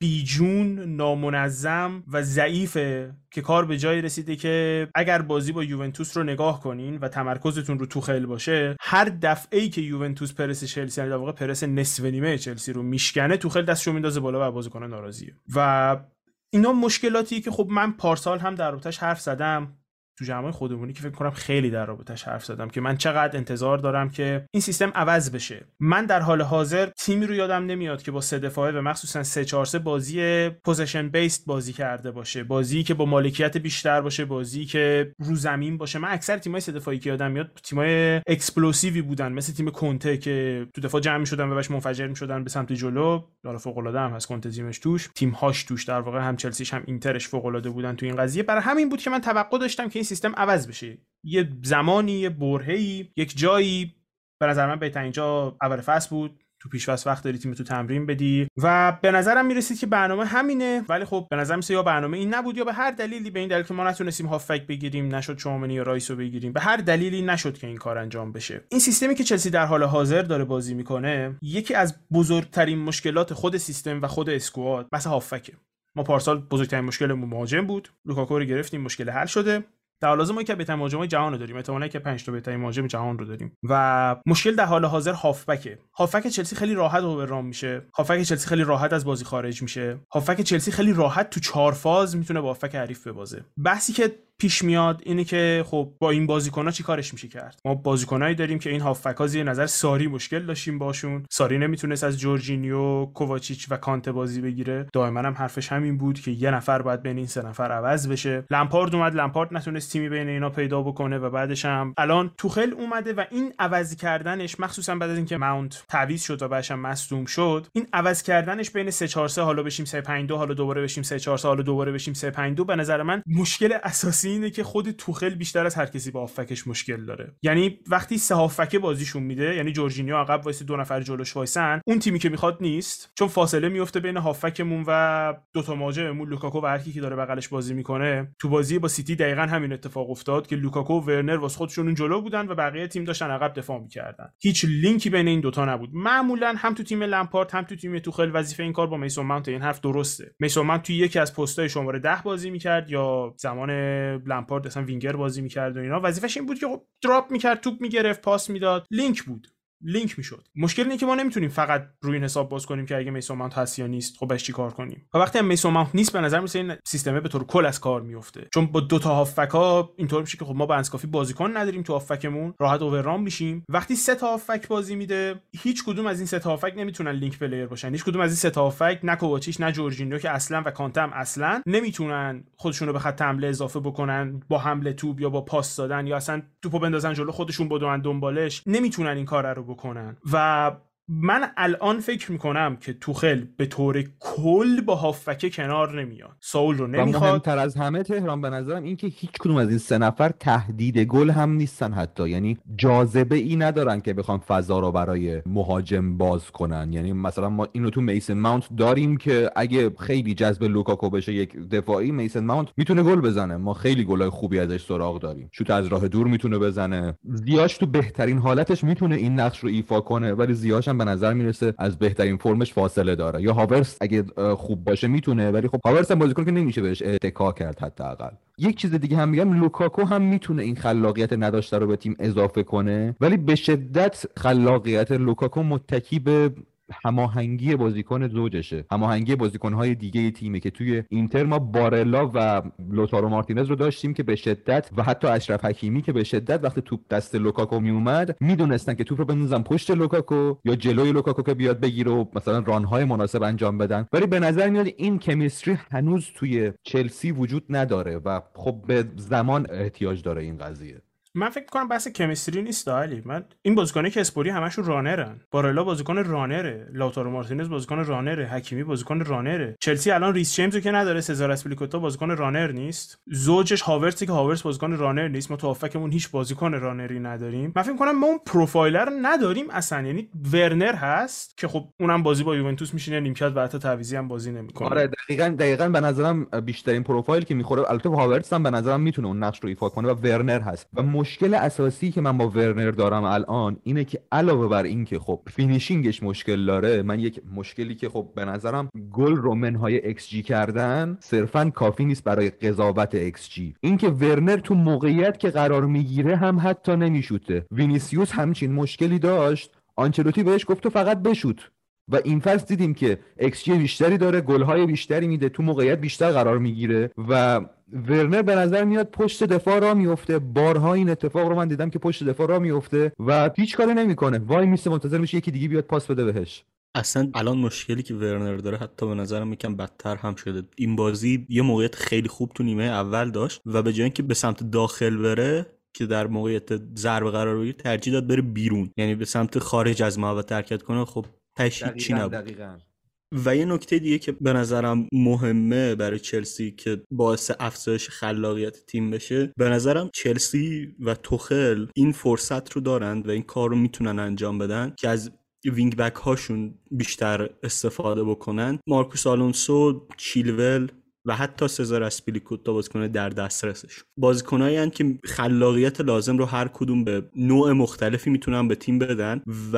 بیجون نامنظم و ضعیفه که کار به جایی رسیده که اگر بازی با یوونتوس رو نگاه کنین و تمرکزتون رو توخل باشه هر دفعه ای که یوونتوس پرس چلسی یعنی در واقع پرس نصف نیمه چلسی رو میشکنه توخل دستشو میندازه بالا و بازیکن ناراضیه. و اینا مشکلاتی که خب من پارسال هم در رابطش حرف زدم. تو جمعای خودمونی که فکر کنم خیلی در رابطش حرف زدم که من چقدر انتظار دارم که این سیستم عوض بشه. من در حال حاضر تیمی رو یادم نمیاد که با سه دفاعه و مخصوصا 3 4 3 بازی possession based بازی کرده باشه. بازی که با مالکیت بیشتر باشه بازی که رو زمین باشه. من اکثر تیمای سه دفاعی که یادم میاد تیمای explosive ی بودن مثل تیم کنته که تو دفاع جمع می‌شدن و باش منفجر می‌شدن به سمت جلو. حالا فوق العاده هم هست کنته تیمش توش. تیم هاش توش در واقع هم چلسیش هم اینترش فوق العاده بودن تو این قضیه. برای همین بود که من توقع داشتم که سیستم عوض بشه. یه زمانی یه برهه‌ای یک جایی. به نظر من بهترین جا اول فصل بود. تو پیشواز وقت داری تیم تو تمرین بدی. و به نظرم می‌رسید که برنامه همینه. ولی خب به نظر میسه یا برنامه این نبود یا به هر دلیلی به این دلیل که ما نتونستیم هافک بگیریم نشد چومنی یا رایسو بگیریم. به هر دلیلی نشد که این کار انجام بشه. این سیستمی که چلسی در حال حاضر داره بازی می‌کنه یکی از بزرگترین مشکلات خود سیستم و خود اسکواد مثلا هافکه. ما پارسال بزرگترین مشکلمون مهاجم بود. لوکاکو رو گرفتیم مشکل حل شده. در حال ما که بهترین مهاجم جهان رو داریم. احتمالاً که 5 تا بهترین مهاجم جهان رو داریم. و مشکل در حال حاضر هافبک چلسی خیلی راحت اووررام میشه. هافبک چلسی خیلی راحت از بازی خارج میشه. هافبک چلسی خیلی راحت تو چهار فاز می‌تونه با هافبک حریف ببازه. بحثی که پیش میاد اینه که خب با این بازیکن‌ها چی کارش میشه کرد؟ ما بازیکنایی داریم که این هافبک زیر نظر ساری مشکل داشتیم باشون. ساری نمی‌تونست از جورجینیو کوواچیچ و کانته بازی بگیره. دائما هم حرفش همین بود که یه نفر باید بین این سه نفر عوض بشه. لمپارد اومد لمپارد نتونست تیمی بین اینا پیدا بکنه و بعدش هم الان توخل اومده و این عوض کردنش مخصوصا بعد از اینکه ماونت تعویض شد و بعدش هم مصدوم شد این عوض کردنش بین 3 4 3 حالا بشیم 3 5 2 حالا دوباره بشیم 3 4 3 حالا دوباره بشیم 3 5 2 به نظر من مشکل اساسی اینه که خود توخل بیشتر از هر کسی با هافکش مشکل داره. یعنی وقتی سه هافکه بازیشون میده یعنی جورجینیو عقب وایس دو نفر جلوش وایسن اون تیمی که می‌خواد نیست. چون فاصله میفته بین هافکمون و دو تا مهاجممون. لوکاکو و هر کی که داره بغلش بازی می‌کنه. تو بازی با سیتی دقیقا همین اتفاق افتاد که لوکاکو و ورنر واسه خودشون اون جلو بودن و بقیه تیم داشتن عقب دفاع می‌کردن. هیچ لینکی بین این دوتا نبود. معمولا هم تو تیم لمپارد هم تو تیم توخل وظیفه این کار با میسون ماونت. این حرف درسته. میسون ماونت تو یکی از پستای شماره 10 بازی می‌کرد یا زمان لمپارد اصلا وینگر بازی می‌کرد و اینا. وظیفش این بود که خب drop می‌کرد توپ می‌گرفت پاس می‌داد. لینک بود. لینک می‌شد. مشکل اینه که ما نمی‌تونیم فقط روی این حساب باز کنیم که اگه میسون ماونت هست یا نیست خب چی کار کنیم؟ و وقتی هم میسون ماونت نیست به نظر میرسه این سیستمه به طور کل از کار میفته چون با دو تا هافک ها اینطور میشه که خب ما به اندازه کافی بازیکن نداریم تو هافکمون راحت اووررام میشیم. وقتی سه تا هافک بازی میده هیچ کدوم از این سه تا هافک نمی‌تونن link player باشن. هیچ کدوم از این سه تا هافک نه کوواچیچ نه جورجینیو که اصلا و کانتم اصلا نمی‌تونن خودشونو به خط حمله اضافه بکنن با حمل توپ یا با پاس دادن یا اصلا توپو بندازن جلو خودشون بدوئن دنبالش. نمی‌تونن این کار رو بکنن. و من الان فکر می‌کنم که توخل به طور کل با هافکه کنار نمیاد. ساول رو نمی‌خواد. مهمتر از همه تهران به نظرم این که هیچ کدوم از این سه نفر تهدید گل هم نیستن حتی. یعنی جاذبه ای ندارن که بخوان فضا رو برای مهاجم باز کنن. یعنی مثلا ما اینو تو میسن ماونت داریم که اگه خیلی جذب لوکاکو بشه یک دفاعی میسن ماونت می‌تونه گل بزنه. ما خیلی گلای خوبی ازش سراغ داریم. شوت از راه دور می‌تونه بزنه. زیاش تو بهترین حالتش می‌تونه این نقش رو ایفا کنه ولی زیاش به نظر می‌رسه از بهترین فرمش فاصله داره. یا هاورس اگه خوب باشه می‌تونه ولی خب هاورس هم بازیکن که نمیشه بهش اتکا کرد حداقل. یک چیز دیگه هم میگم لوکاکو هم می‌تونه این خلاقیت نداشته رو به تیم اضافه کنه ولی به شدت خلاقیت لوکاکو متکی به هماهنگی بازیکن زوجشه. هماهنگی بازیکنهای دیگه تیمه که توی اینتر ما بارلا و لوتارو مارتینز رو داشتیم که به شدت و حتی اشرف حکیمی که به شدت وقتی توپ دست لوکاکو می اومد می‌دونستن که توپ رو بندازن پشت لوکاکو یا جلوی لوکاکو که بیاد بگیره و مثلا run های مناسب انجام بدن. ولی به نظر میاد این chemistry هنوز توی چلسی وجود نداره و خب به زمان احتیاج داره این قضیه. من فکر کنم بحث chemistry نیست علی من این بازیکنه که اسپوری همشون runner ن. بارلا بازیکن runner ه. لوتارو مارتینز بازیکن runner ه. حکیمی بازیکن runner ه. چلسی الان ریس جیمز که نداره. سزار اسپلیکوتا بازیکن runner نیست. زوجش هاورسی که هاورس بازیکن runner نیست. ما تو هیچ بازیکن runner ی نداریم. من فکر کنم ما اون پروفایلر نداریم اصلا. یعنی ورنر هست که خب اونم بازی با یوونتوس میشینه. نیمکت و حتی تعویضی هم بازی نمی‌کنه. آره دقیقاً دقیقاً به نظرم بیشترین پروفایل که می‌خوره البته هاورس هم به نظرم می‌تونه اون نقش رو ایفا کنه و ورنر هست. و مشکل اساسی که من با ورنر دارم الان اینه که علاوه بر این که خب finishing ش مشکل داره من یک مشکلی که خب به نظرم گل رو منهای xG کردن صرفا کافی نیست برای قضاوت ایکس جی اینکه ورنر تو موقعیت که قرار می‌گیره هم حتی نمیشوته. وینیسیوس همچین مشکلی داشت. آنچلوتی بهش گفت تو فقط بشوت. و این فصل دیدیم که ایکس بیشتری داره گلهای بیشتری میده تو موقعیت بیشتر قرار می‌گیره و ورنر به نظر میاد پشت دفاع را میفته. بارها این اتفاق رو من دیدم که پشت دفاع را میفته و هیچ کاری نمی‌کنه. وای میسته منتظر میشه یکی دیگه بیاد پاس بده بهش. اصلا الان مشکلی که ورنر داره حتی به نظرم یکم بدتر هم شده. این بازی یه موقعیت خیلی خوب تو نیمه اول داشت و به جای اینکه به سمت داخل بره که در موقعیت ضربه قرار بگیره ترجیح داد بره بیرون. یعنی به سمت خارج از محوطه حرکت کنه خب تش چی نبود. و یه نکته دیگه که به نظرم مهمه برای چلسی که باعث افزایش خلاقیت تیم بشه به نظرم چلسی و توخل این فرصت رو دارند و این کار رو می‌تونن انجام بدن که از wing back هاشون بیشتر استفاده بکنن. مارکوس آلونسو چیلول و حتی سزار اسپیلیکوتا بازیکن در دسترسشه. بازیکنایی که خلاقیت لازم رو هر کدوم به نوع مختلفی می‌تونن به تیم بدن و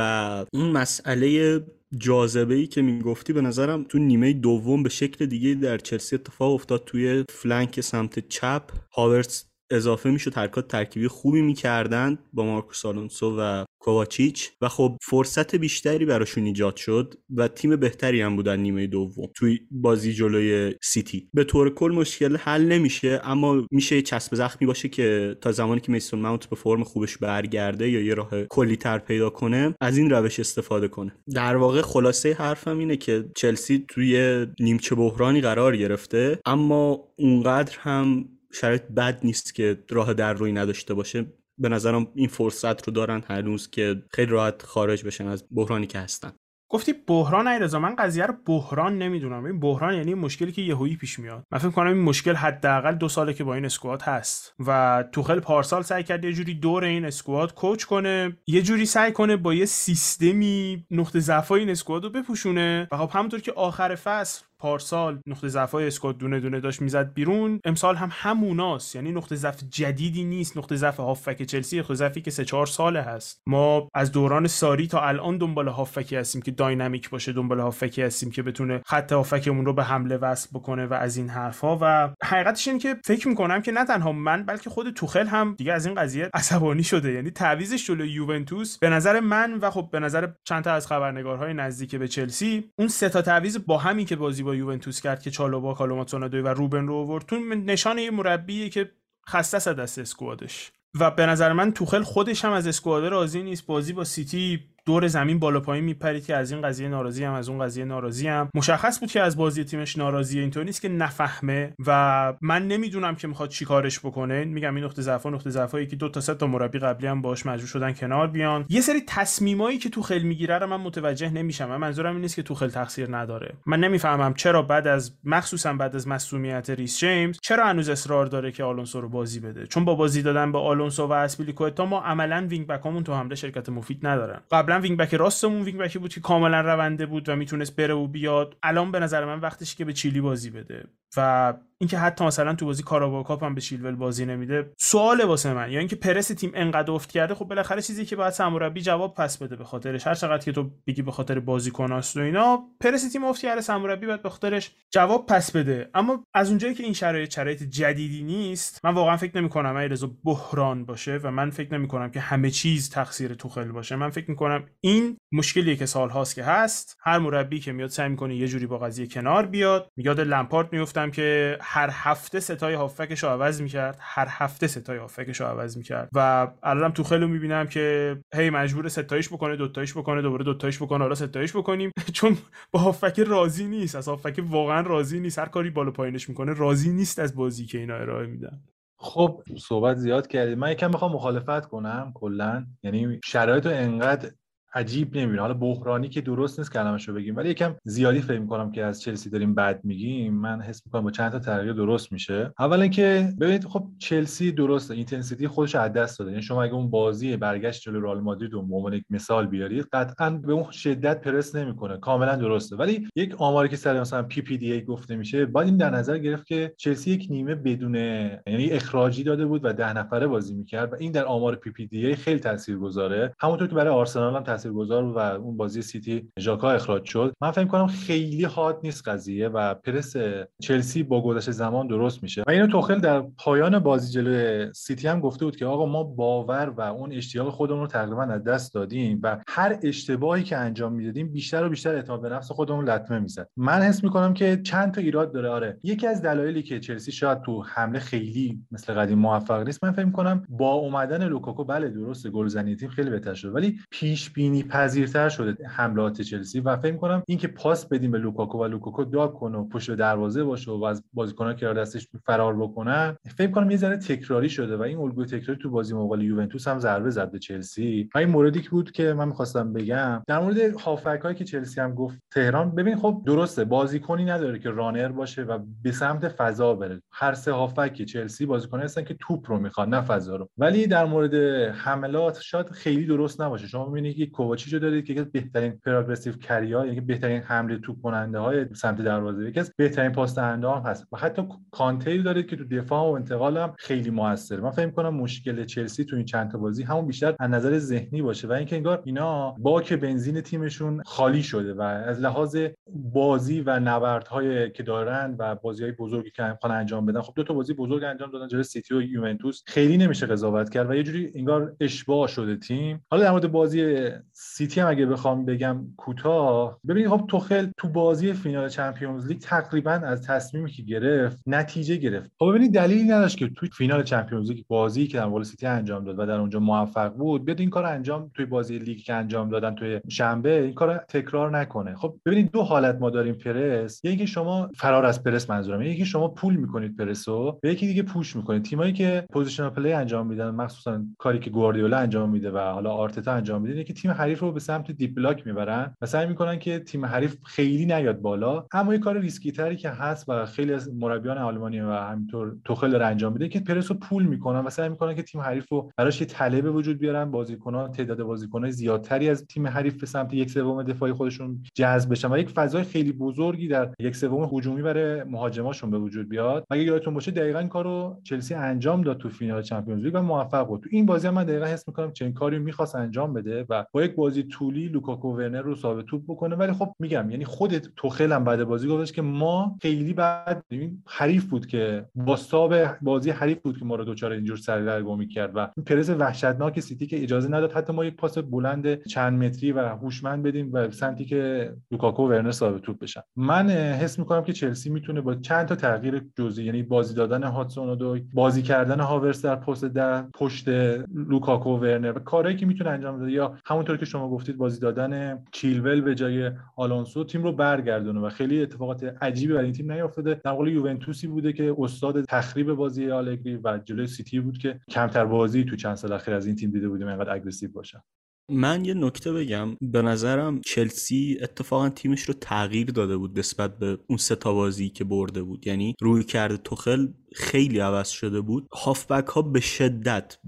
اون مسئله جاذبه ای که می‌گفتی به نظرم تو نیمه دوم به شکل دیگه در چلسی اتفاق افتاد توی flank سمت چپ. هاورتس اضافه می‌شد حرکات ترکیبی خوبی می‌کردند با مارکوس آلونسو و کوواچیچ و خب فرصت بیشتری براشون ایجاد شد و تیم بهتری هم بودن نیمه دوم توی بازی جلوی سیتی. به طور کل مشکل حل نمیشه اما میشه چسب زخمی باشه که تا زمانی که میسون ماونت به فرم خوبش برگرده یا یه راه کلی تر پیدا کنه از این روش استفاده کنه. در واقع خلاصه حرفم اینه که چلسی توی نیمچه بحرانی قرار گرفته اما اونقدر هم شرایط بد نیست که راه در روی نداشته باشه. به نظرم این فرصت رو دارن هنوز که خیلی راحت خارج بشن از بحرانی که هستن. گفتی بحران ایرزا من قضیه رو بحران نمی‌دونم. این بحران یعنی مشکلی که یهویی پیش میاد. من فکر کنم این مشکل حداقل دو ساله که با این اسکواد هست و توخل پارسال سعی کرد یه جوری دور این اسکواد کوچ کنه یه جوری سعی کنه با یه سیستمی نقطه ضعف این اسکواد رو بپوشونه و خب همونطور که آخر فصل پارسال نقطه ضعف های اسکات دونه دونه داشت می‌زد بیرون. امسال هم هموناست. یعنی نقطه ضعف جدیدی نیست. نقطه ضعف هافک چلسی نقطه ضعفی که سه چهار ساله هست. ما از دوران ساری تا الان دنبال هافکی هستیم که داینامیک باشه دنبال هافکی هستیم که بتونه خط هافکمون رو به حمله وصل بکنه و از این حرفها. و حقیقتش اینه که فکر می‌کنم که نه تنها من بلکه خود توخل هم دیگه از این قضیه عصبانی شده. یعنی تعویزش جلوی یوونتوس به نظر من و خب به نظر چند تا از خبرنگارهای نزدیک به چلسی اون سه تا تعویض با همین که بازی با یوونتوس کرد که چالوبا کالوماتونادوی و روبن رو آورد. تو نشان یه مربیه که خسته از دست اسکوادش. و به نظر من توخل خودش هم از اسکواد راضی نیست. بازی با سیتی دور زمین بالا پایین میپرید که از این قضیه ناراضی هم از اون قضیه ناراضی هم. مشخص بود که از بازی تیمش ناراضیه اینطور نیست که نفهمه و من نمی‌دونم که می‌خواد چیکارش بکنه. میگم این نقطه ضعف نقطه ضعفایی که دو تا سه تا مربی قبلی هم باش مجبور شدن کنار بیان. یه سری تصمیمایی که تو خیل می‌گیره رو من متوجه نمیشم. من منظورم این نیست که توخل تقصیر نداره. من نمی‌فهمم چرا بعد از مخصوصا بعد از مصدومیت ریس جیمز چرا هنوز اصرار داره که آلونسو رو بازی بده؟ چون با بازی دادن به آلونسو و اسپیلیکوتا ما عملا wing back امون تو حمله شرکت مفید ندارن. قبلا wing back راستمون wing back ی بود که کاملا رونده بود و می‌تونست بره و بیاد. الان به نظر من وقتش که به چیلی بازی بده. و اینکه حتی مثلا تو بازی کاراباو کاپ هم به چیلول بازی نمیده سوال واسه من. یا اینکه پرس تیم انقدر افت کرده خب بالاخره چیزی که باید سرمربی جواب پس بده به خاطرش. هر چقدر که تو بگی به خاطر بازیکناست و اینا پرس تیم افت کرده سرمربی باید به خاطرش جواب پس بده. اما از اونجایی که این شرایط شرایط جدیدی نیست من واقعا فکر نمی کنم ایرزا بحران باشه و من فکر نمی کنم که همه چیز تقصیر توخل باشه. من فکر می کنم این مشکلیه که سالهاست که هست. هر مربی که میاد سعی می‌کنه یه جوری با قضیه کنار بیاد. میاد لمپارت میفتم که هر هفته ستای هافکش رو عوض می‌کرد. هر هفته ستای هافکش رو عوض می‌کرد. و الانم تو خیلی می‌بینم که هی مجبور ستایش بکنه دوتایش بکنه دوباره دوتایش بکنه حالا ستایش بکنیم. چون با هافک راضی نیست. از هافک واقعا راضی نیست. هر کاری بالا پایینش می‌کنه راضی نیست از بازی که اینا ارائه میدن. خب صحبت زیاد کردید من یکم می‌خوام مخالفت کنم کلا. یعنی شرایط رو انقدر عجیب نمی‌بینه حالا بحرانی که درست نیست کلمش رو بگیم ولی یکم زیادی فکر می‌کنم که از چلسی داریم بد میگیم. من حس می‌کنم با چند تا تغییر درست میشه. اولا که ببینید خب چلسی درسته intensity خودش از دست داده. یعنی شما اگه اون بازی برگشت جلوی رئال مادرید رو عنوان یک مثال بیارید قطعا به اون شدت پرس نمی‌کنه. کاملا درسته. ولی یک آماری که سر مثلا PPDA گفته میشه باید این در نظر گرفت که چلسی یک نیمه بدون یعنی اخراجی داده بود و ده نفره بازی می‌کرد و این در آمار PPDA خیلی تاثیرگذاره. همونطور که برای آرسنال هم تاثیرگذار و اون بازی سیتی ژاکا اخراج شد. من فکر کنم خیلی حاد نیست قضیه و پرس چلسی با گذشت زمان درست میشه. و اینو توخل در پایان بازی جلوی سیتی هم گفته بود که آقا ما باور و اون اشتیاق خودمون رو تقریبا از دست دادیم و هر اشتباهی که انجام می‌دادیم بیشتر و بیشتر اعتماد به نفس خودمون لطمه می‌زد. من حس می‌کنم که چند تا ایراد داره. آره یکی از دلایلی که چلسی شاید تو حمله خیلی مثل قدیم موفق نیست من فکر می‌کنم با اومدن لوکاکو بله درست گلزنی تیم خیلی بهتر شده ولی پیش پذیرتر شده حملات چلسی و فکر می‌کنم اینکه پاس بدیم به لوکاکو و لوکاکو drag کنه و پشت دروازه باشه و از بازیکنان که دستش فرار بکنن فکر کنم یه ذره تکراری شده و این الگوی تکراری تو بازی مقابل یوونتوس هم ضربه زد به چلسی. و این موردی که بود که من می‌خواستم بگم در مورد هافبک که چلسی هم گفت تهران ببین خب درسته بازیکنی نداره که runner باشه و به سمت فضا بره. هر سه هافبک چلسی بازیکن هستن که توپ رو می‌خوان نه فضا رو. ولی در مورد حملات شاید خیلی درست نباشه. شما می‌بینید که کوواچی رو دارید که یکی بهترین پروگرسیو کریا یعنی بهترین حمله توپ کننده های سمت دروازه یکی از بهترین پاس دهنده هم هست. و حتی کانته دارید که تو دفاع و انتقال هم خیلی موثره. من فکر کنم مشکل چلسی تو این چند تا بازی همون بیشتر از نظر ذهنی باشه و اینکه انگار اینا باک بنزین تیمشون خالی شده و از لحاظ بازی و نبردهای که دارن و بازی های بزرگی که امکان انجام بدن خب دو تا بازی بزرگ انجام دادن جلوی سیتی و یوونتوس. خیلی نمیشه قضاوت کرد و یه جوری انگار اشباع شده تیم. حالا در مورد بازی سیتی هم اگه بخوام بگم کوتاه ببینید خب توخل تو بازی فینال چمپیونز لیگ تقریبا از تصمیمی که گرفت نتیجه گرفت. خب ببینید دلیلی نداشت که توی فینال چمپیونز لیگ بازی که در سیتی انجام داد و در اونجا موفق بود بیاد این کار انجام توی بازی لیگ که انجام دادن توی شنبه این کار تکرار نکنه. خب ببینید دو حالت ما داریم پرس یکی شما فرار از پرس منظورم یکی شما pull می‌کنید پرسو و یکی دیگه push می‌کنید. تیمایی که positional play انجام میدن مخصوصا کاری که گواردیولا انجام میده و حالا آرتتا انجام میده که تیم حریف رو به سمت deep block می‌برن و سعی می‌کنن که تیم حریف خیلی نیاد بالا. اما یه کار ریسکی تری که هست و خیلی از مربیان آلمانی و همینطور توخل داره انجام میده که پرس رو pull می‌کنن و سعی می‌کنن که تیم حریف رو براش یه تله به وجود بیارن بازیکنان تعداد بازیکنان زیادتری از تیم حریف به سمت یک سوم دفاعی خودشون جذب بشن و یک فضای خیلی بزرگی در یک سوم هجومی برای مهاجماشون به وجود بیاد. اگه یادتون باشه دقیقا کارو چلسی انجام داد تو فینال چمپیونز لیگ و موفق بود. تو این بازی هم من دقیقا حس می‌کنم چه کاری می‌خواست انجام بده و با یک بازی طولی لوکاکو ورنر رو صاحب توپ بکنه. ولی خب میگم یعنی خودت توخل هم بعد بازی گفتش که ما خیلی بعد حریف بود که بازتاب بازی حریف بود که ما رو دچار اینجور سردرگم می‌کرد و این پرس وحشتناک سیتی که اجازه نداد حتی ما یک پاس بلند چند متری و هوشمند بدیم و سمتی که لوکاکو ورنر صاحب توپ بشن. من حس می‌کنم که چلسی می‌تونه با چند تا تغییر جزئی یعنی بازی دادن هادسون و بازی کردن هاورتس در پست ده پشت لوکاکو ورنر و کارهایی که می‌تونه انجام بده یا همونطور که شما گفتید بازی دادن چیلول به جای آلونسو تیم رو برگردونه و خیلی اتفاقات عجیبی برای این تیم نیافتاده. در قول یوونتوسی بوده که استاد تخریب بازی آلگری و جلوی سیتی بود که کمتر بازی تو چند سال اخیر از این تیم دیده بودیم انقدر aggressive باشه من یه نکته بگم. به نظرم چلسی اتفاقا تیمش رو تغییر داده بود نسبت به اون سه بازی که برده بود. یعنی رویکرد توخل خیلی عوض شده بود. هافبک ها به شدت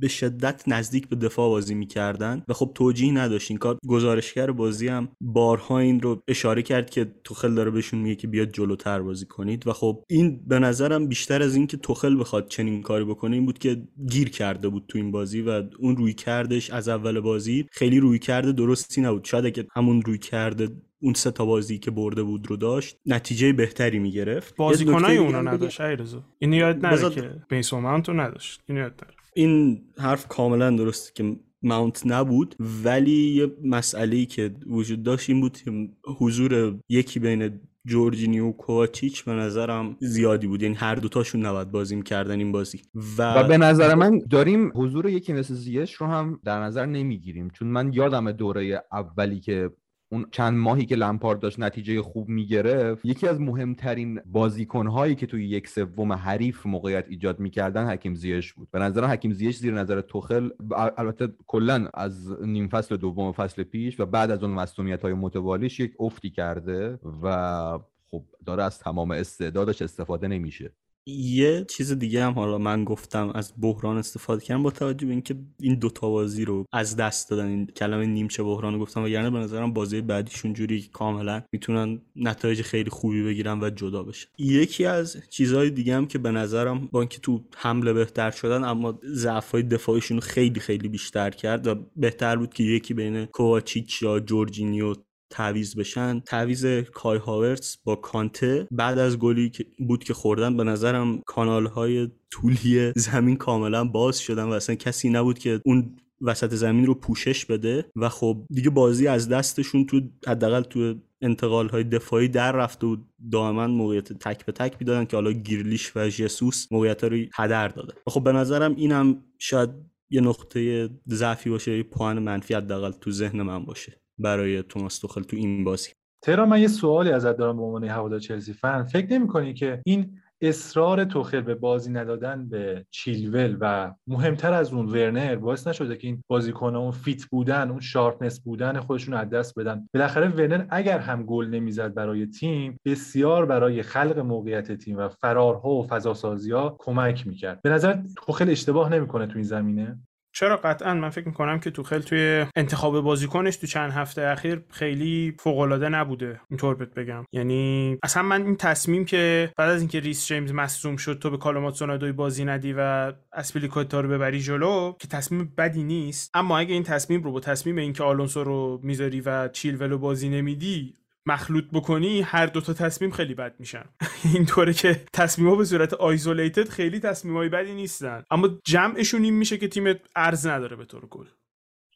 به شدت نزدیک به دفاع بازی می‌کردن و خب توجیه نداشت. این کار گزارشگر بازی هم بارها این رو اشاره کرد که توخل داره بهشون میگه که بیاد جلوتر بازی کنید. و خب این به نظرم بیشتر از این که توخل بخواد چنین کاری بکنه این بود که گیر کرده بود تو این بازی و اون روی کردش از اول بازی خیلی روی کرده درستی نبود. شاید اگه همون روی کرده اون سه تا بازی که برده بود رو داشت نتیجه بهتری می‌گرفت. بازیکنای اونو نداشت ایرزو. این یاد نره که بیسومانت نداشت. این یاد نره. این حرف کاملا درسته که ماونت نبود ولی یه مسئله که وجود داشت این بود که حضور یکی بین جورجینیو و کوواچیچ به نظرم زیادی بود. یعنی هر دوتاشون نباید بازی می‌کردن این بازی. و... و به نظر من داریم حضور یکی مثل زیش رو هم در نظر نمی‌گیریم. چون من یادم دوره اولی که اون چند ماهی که لمپارد داشت نتیجه خوب می‌گرفت یکی از مهمترین بازیکنهایی که توی یک سوم حریف موقعیت ایجاد می‌کردن حکیم زیش بود. به نظر حکیم زیش زیر نظر توخل البته کلا از نیم فصل دوم فصل پیش و بعد از اون مسئولیت های متوالیش یک افتی کرده و خب داره از تمام استعدادش استفاده نمیشه. یه چیز دیگه هم حالا من گفتم از بحران استفاده کردم با توجه به اینکه این دوتا بازی رو از دست دادن این کلمه نیمچه بحران رو گفتم وگرنه به نظرم بازی بعدیشون جوری کاملا می‌تونن نتایج خیلی خوبی بگیرن و جدا بشن. یکی از چیزهای دیگه هم که به نظرم با اینکه تو حمله بهتر شدن اما ضعف‌های دفاعیشون خیلی خیلی بیشتر کرد و بهتر بود که یکی بین کوواچیچ یا جورجینیو تعویز بشن. تعویز کای هاورتس با کانته بعد از گلی بود که خوردن به نظرم کانال های طولی زمین کاملا باز شدن و اصلا کسی نبود که اون وسط زمین رو پوشش بده و خب دیگه بازی از دستشون تو حداقل تو انتقال های دفاعی در رفته و دائما موقعیت تک به تک می‌دادن که حالا گیرلیش و جسوس موقعیت رو هدر داده. خب به نظرم اینم شاید یه نقطه ضعفی باشه یه پوان منفی حداقل تو ذهن من باشه. برای توماس توخل تو این بازی. تهران من یه سوالی ازت دارم به عنوان هوادار چلسی فن. فکر نمی‌کنی که این اصرار توخل به بازی ندادن به چیلول و مهمتر از اون ورنر باعث نشده که این بازیکن‌ها اون fit بودن اون sharpness بودن خودشون از دست بدن؟ بالاخره ورنر اگر هم گل نمی‌زد برای تیم بسیار برای خلق موقعیت تیم و فرارها و فضاسازی‌ها کمک می‌کرد. به نظر توخل اشتباه نمی‌کنه تو این زمینه؟ چرا قطعا من فکر می‌کنم که توخل توی انتخاب بازیکنش تو چند هفته اخیر خیلی فوق العاده نبوده. اینطور بهت بگم. یعنی اصلا من این تصمیم که بعد از اینکه ریس جیمز مصدوم شد تو به کالوم هادسون ادوی بازی ندی و اسپیلیکوتا رو ببری جلو که تصمیم بدی نیست. اما اگه این تصمیم رو با تصمیم اینکه آلونسو رو می‌ذاری و چیلولو بازی نمیدی مخلوط بکنی هر دوتا تصمیم خیلی بد میشن. اینطوره که تصمیم ها به صورت isolated خیلی تصمیم های بدی نیستن. اما جمعشون این میشه که تیمت عرض نداره به طور کل.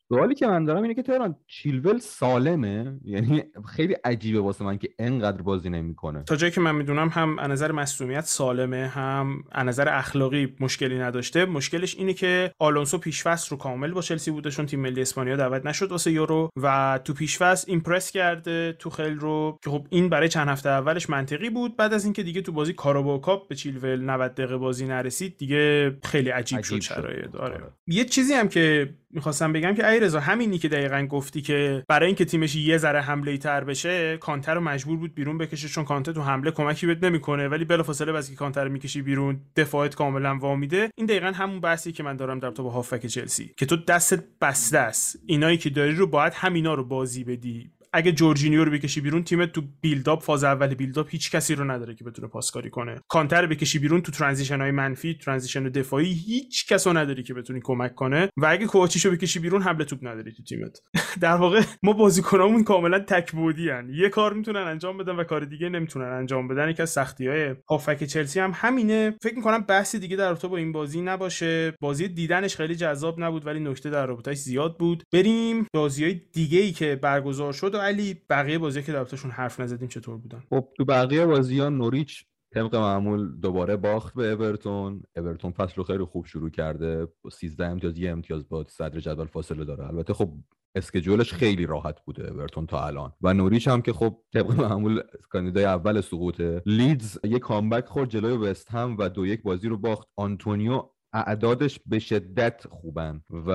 سوالی که من دارم اینه که تهران چیلول سالمه؟ یعنی خیلی عجیبه واسه من که انقدر بازی نمی‌کنه. تا جایی که من می‌دونم هم از نظر مصدومیت سالمه هم از نظر اخلاقی مشکلی نداشته. مشکلش اینه که آلونسو پیشفصل رو کامل با چلسی بوده چون تیم ملی اسپانیا دعوت نشد واسه یورو و تو پیشفصل impress کرده توخل رو. که خب این برای چند هفته اولش منطقی بود. بعد از اینکه دیگه تو بازی Carabao Cup به چیلول 90 دقیقه بازی نرسید دیگه خیلی عجیب, عجیب شد. شرایط. آره. آره. یه چیزی هم که می‌خواستم بگم که رضا همینی که دقیقا گفتی که برای اینکه تیمش یه ذره حمله تر بشه کانته رو مجبور بود بیرون بکشه چون کانته تو حمله کمکی بهت نمی‌کنه. ولی بلافاصله وقتی که کانته می‌کشی بیرون دفاعت کاملا وا میده این دقیقا همون بحثی که من دارم در باب هافبک چلسی که تو دستت بسته است. اینایی که داری رو باید همینا رو بازی بدی. اگه جورجینیو رو بکشی بیرون تیمت تو build-up فاز اول build-up هیچ کسی رو نداره که بتونه پاسکاری کنه. کانته بکشی بیرون تو transition های منفی transition دفاعی هیچ کس رو نداری که بتونی کمک کنه و اگه کواچیچو بکشی بیرون حمل توپ نداری تو تیمت. در واقع ما بازیکنامون کاملا تک بعدی هن. یه کار می‌تونن انجام بدن و کار دیگه نمی‌تونن انجام بدن. یکی از سختی های هافک چلسی هم همینه. فکر می‌کنم بحثی دیگه در رابطه با این بازی نباشه. بازی دیدنش خیلی جذاب نبود ولی نکته در رابطهش زیاد بود. بریم بازی های دیگه ای که برگزار شد و علی بقیه بازی که دربارشون حرف نزدیم چطور بودن؟ خب تو بقیه بازی ها نوریچ طبق معمول دوباره باخت به اورتون. اورتون فصل رو خیلی خوب شروع کرده. 13 امتیاز یه امتیاز با صدر جدول فاصله داره. البته خب schedule ش خیلی راحت بوده اورتون تا الان. و نوریچ هم که خب طبق معمول کاندیدای اول سقوطه. لیدز یه comeback خورد جلوی وست هم و دو یک بازی رو باخت. آنتونیو اعدادش به شدت خوبن و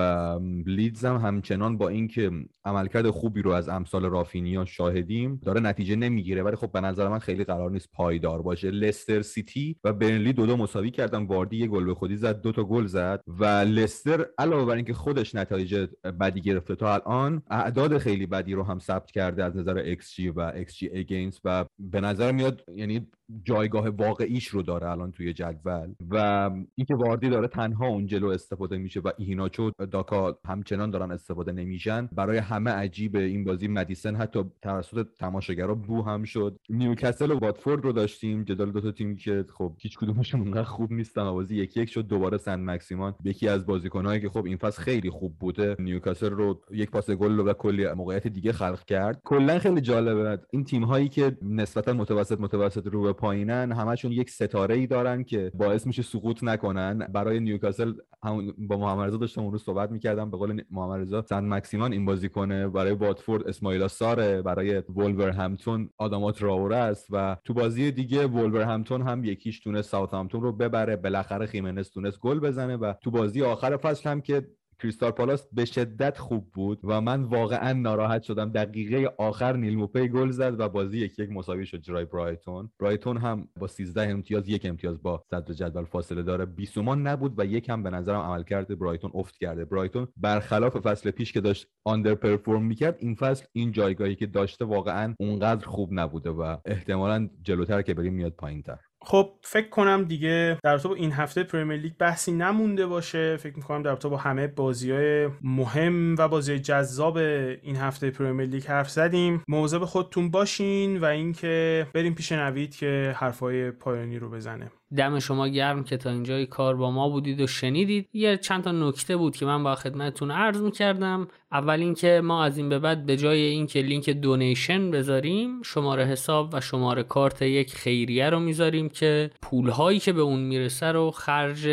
لیدز هم همچنان با اینکه عملکرد خوبی رو از امثال رافینیا شاهدیم داره نتیجه نمی‌گیره. ولی خب به نظر من خیلی قرار نیست پایدار باشه. لستر سیتی و برنلی دو دو مساوی کردن. واردی یه گل به خودی زد دو تا گل زد و لستر علاوه بر اینکه خودش نتایج بدی گرفته تا الان اعداد خیلی بدی رو هم ثبت کرده از نظر XG و XG against و به نظر میاد یعنی جایگاه واقعیش رو داره الان توی جدول. و اینکه واردی تنها اون جلو استفاده میشه و ایهیناچو داکا همچنان دارن استفاده نمیشن. برای همه عجیب این بازی مدیسن حتی توسط تماشاگرا boo هم شد. نیوکاسل و واتفورد رو داشتیم. جدال دو تا تیمی که خب هیچ کدومشون اونقدر خوب نیستن. بازی یکی یک شد. دوباره سن مکسیمان یکی از بازیکنایی که خب این فصل خیلی خوب بوده. نیوکاسل رو یک پاس گل و کلی موقعیت دیگه خلق کرد. کلا خیلی جالبه. این تیم هایی که نسبتا متوسط متوسط رو به پایینن همشون یک ستاره ای دارن که باعث میشه سقوط نکنن. برای نیوکاسل هم با محمد رضا داشتم اون روز صحبت می‌کردم. به قول محمد رضا سن مکسیمان این بازی کنه. برای واتفورد اسماعیل ساره برای همتون آدامات راوره است و تو بازی دیگه همتون هم یکیش تونست همتون رو ببره. بالاخره خیمنس تونست گل بزنه و تو بازی آخر فصل هم که کریستال پالاس به شدت خوب بود و من واقعا ناراحت شدم. دقیقه آخر نیل موپی گل زد و بازی یک یک مساوی شد جرای برایتون. برایتون هم با 13 امتیاز یک امتیاز با صدر جدول فاصله داره. بیسومان نبود و یک هم به نظرم عملکرد برایتون افت کرده. برایتون برخلاف فصل پیش که داشت آندر پرفورم می‌کرد این فصل این جایگاهی که داشته واقعا اونقدر خوب نبوده و احتمالا جلوتر که بریم میاد پایینتر. خب فکر کنم دیگه در باب این هفته پرمیر لیگ بحثی نمونده باشه. فکر می‌کنم در باب همه بازی های مهم و بازی جذاب این هفته پرمیر لیگ حرف زدیم. مواظب خودتون باشین و اینکه بریم پیش نوید که حرفای پایانی رو بزنه. دم شما گرم که تا اینجای کار با ما بودید و شنیدید. یه چند تا نکته بود که من با خدمتتون عرض می‌کردم. اول اینکه ما از این به بعد به جای اینکه لینک donation بذاریم شماره حساب و شماره کارت یک خیریه رو می‌ذاریم که پولهایی که به اون می‌رسه رو خرج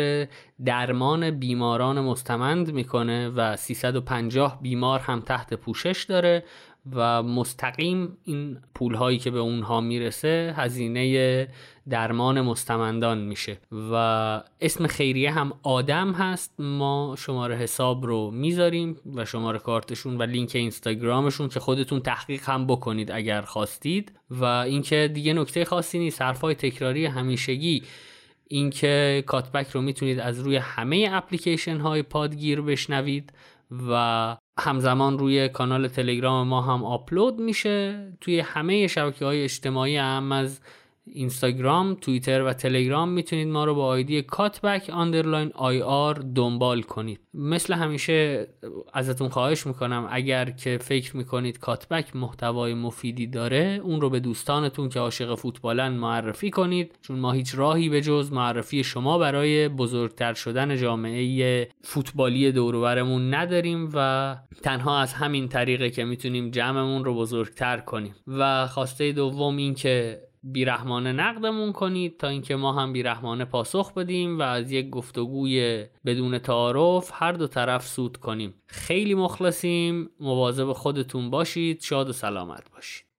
درمان بیماران مستمند می‌کنه و 350 بیمار هم تحت پوشش داره و مستقیم این پول هایی که به اونها می‌رسه هزینه درمان مستمندان میشه و اسم خیریه هم آدم هست. ما شماره حساب رو می‌ذاریم و شماره کارتشون و لینک اینستاگرامشون که خودتون تحقیق هم بکنید اگر خواستید. و اینکه دیگه نکته خاصی نیست حرفای تکراری همیشگی. اینکه Cutback رو می‌تونید از روی همه اپلیکیشن های پادگیر بشنوید و همزمان روی کانال تلگرام ما هم آپلود میشه. توی همه شبکه های اجتماعی هم از اینستاگرام، توییتر و تلگرام می‌تونید ما رو با آیدی Cutback underline IR دنبال کنید. مثل همیشه ازتون خواهش می‌کنم اگر که فکر می‌کنید Cutback محتوای مفیدی داره اون رو به دوستانتون که عاشق فوتبالن معرفی کنید چون ما هیچ راهی به جز معرفی شما برای بزرگتر شدن جامعه فوتبالی دوروبرمون نداریم و تنها از همین طریقه که می‌تونیم جمعمون رو بزرگتر کنیم. و خواسته دوم این که بیرحمانه نقدمون کنید تا اینکه ما هم بیرحمانه پاسخ بدیم و از یک گفتگوی بدون تعارف هر دو طرف سود کنیم. خیلی مخلصیم. مواظب خودتون باشید. شاد و سلامت باشید.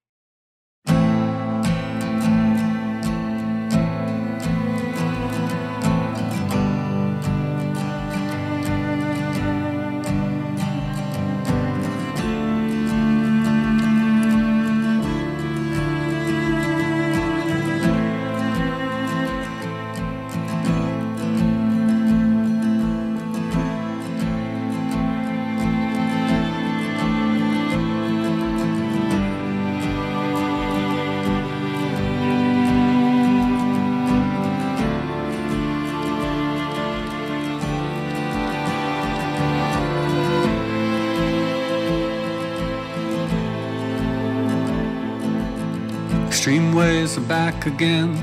Extreme ways back again,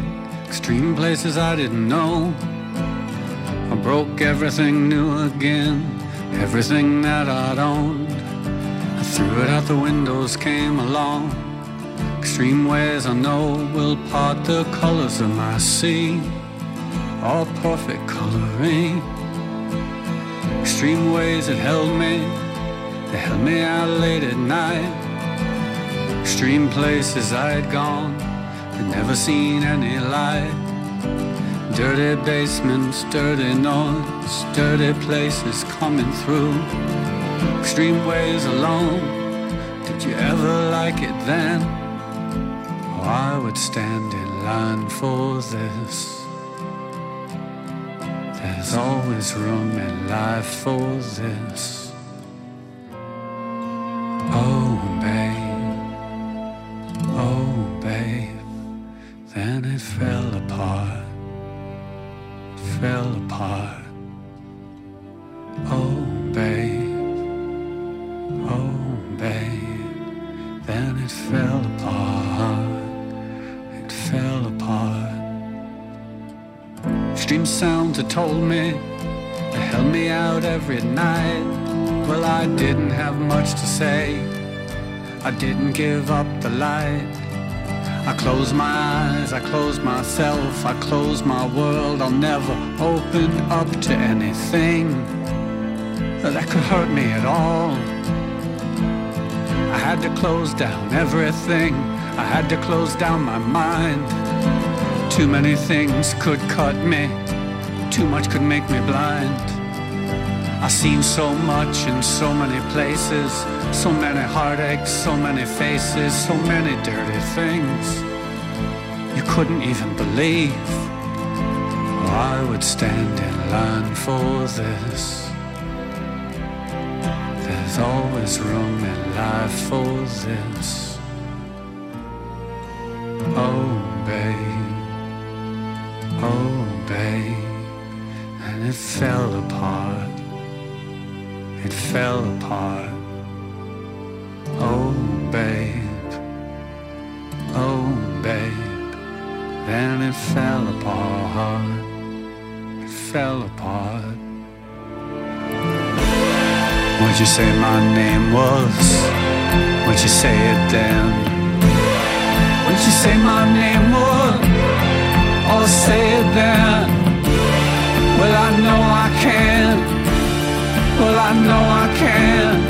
extreme places I didn't know. I broke everything new again, everything that I'd owned. I threw it out the windows, came along. Extreme ways I know will part the colors of my sea, all perfect coloring. Extreme ways that held me, they held me out late at night. Extreme places I had gone, but never seen any light. Dirty basements, dirty noise, dirty places coming through. Extreme ways alone, did you ever like it then? Oh, I would stand in line for this. There's always room in life for this. To say. I didn't give up the light. I closed my eyes, I closed myself, I closed my world. I'll never open up to anything that could hurt me at all. I had to close down everything, I had to close down my mind. Too many things could cut me, too much could make me blind. I've seen so much in so many places, so many heartaches, so many faces, so many dirty things you couldn't even believe. I would stand in line for this. There's always room in life for this. Oh, babe. Oh, babe. And it fell apart. Fell apart. Oh, babe. Oh, babe. Then it fell apart. It fell apart. What'd you say my name was? What'd you say it then? What'd you say my name was? Or say it then? Well, I know I can. Well, I know I can.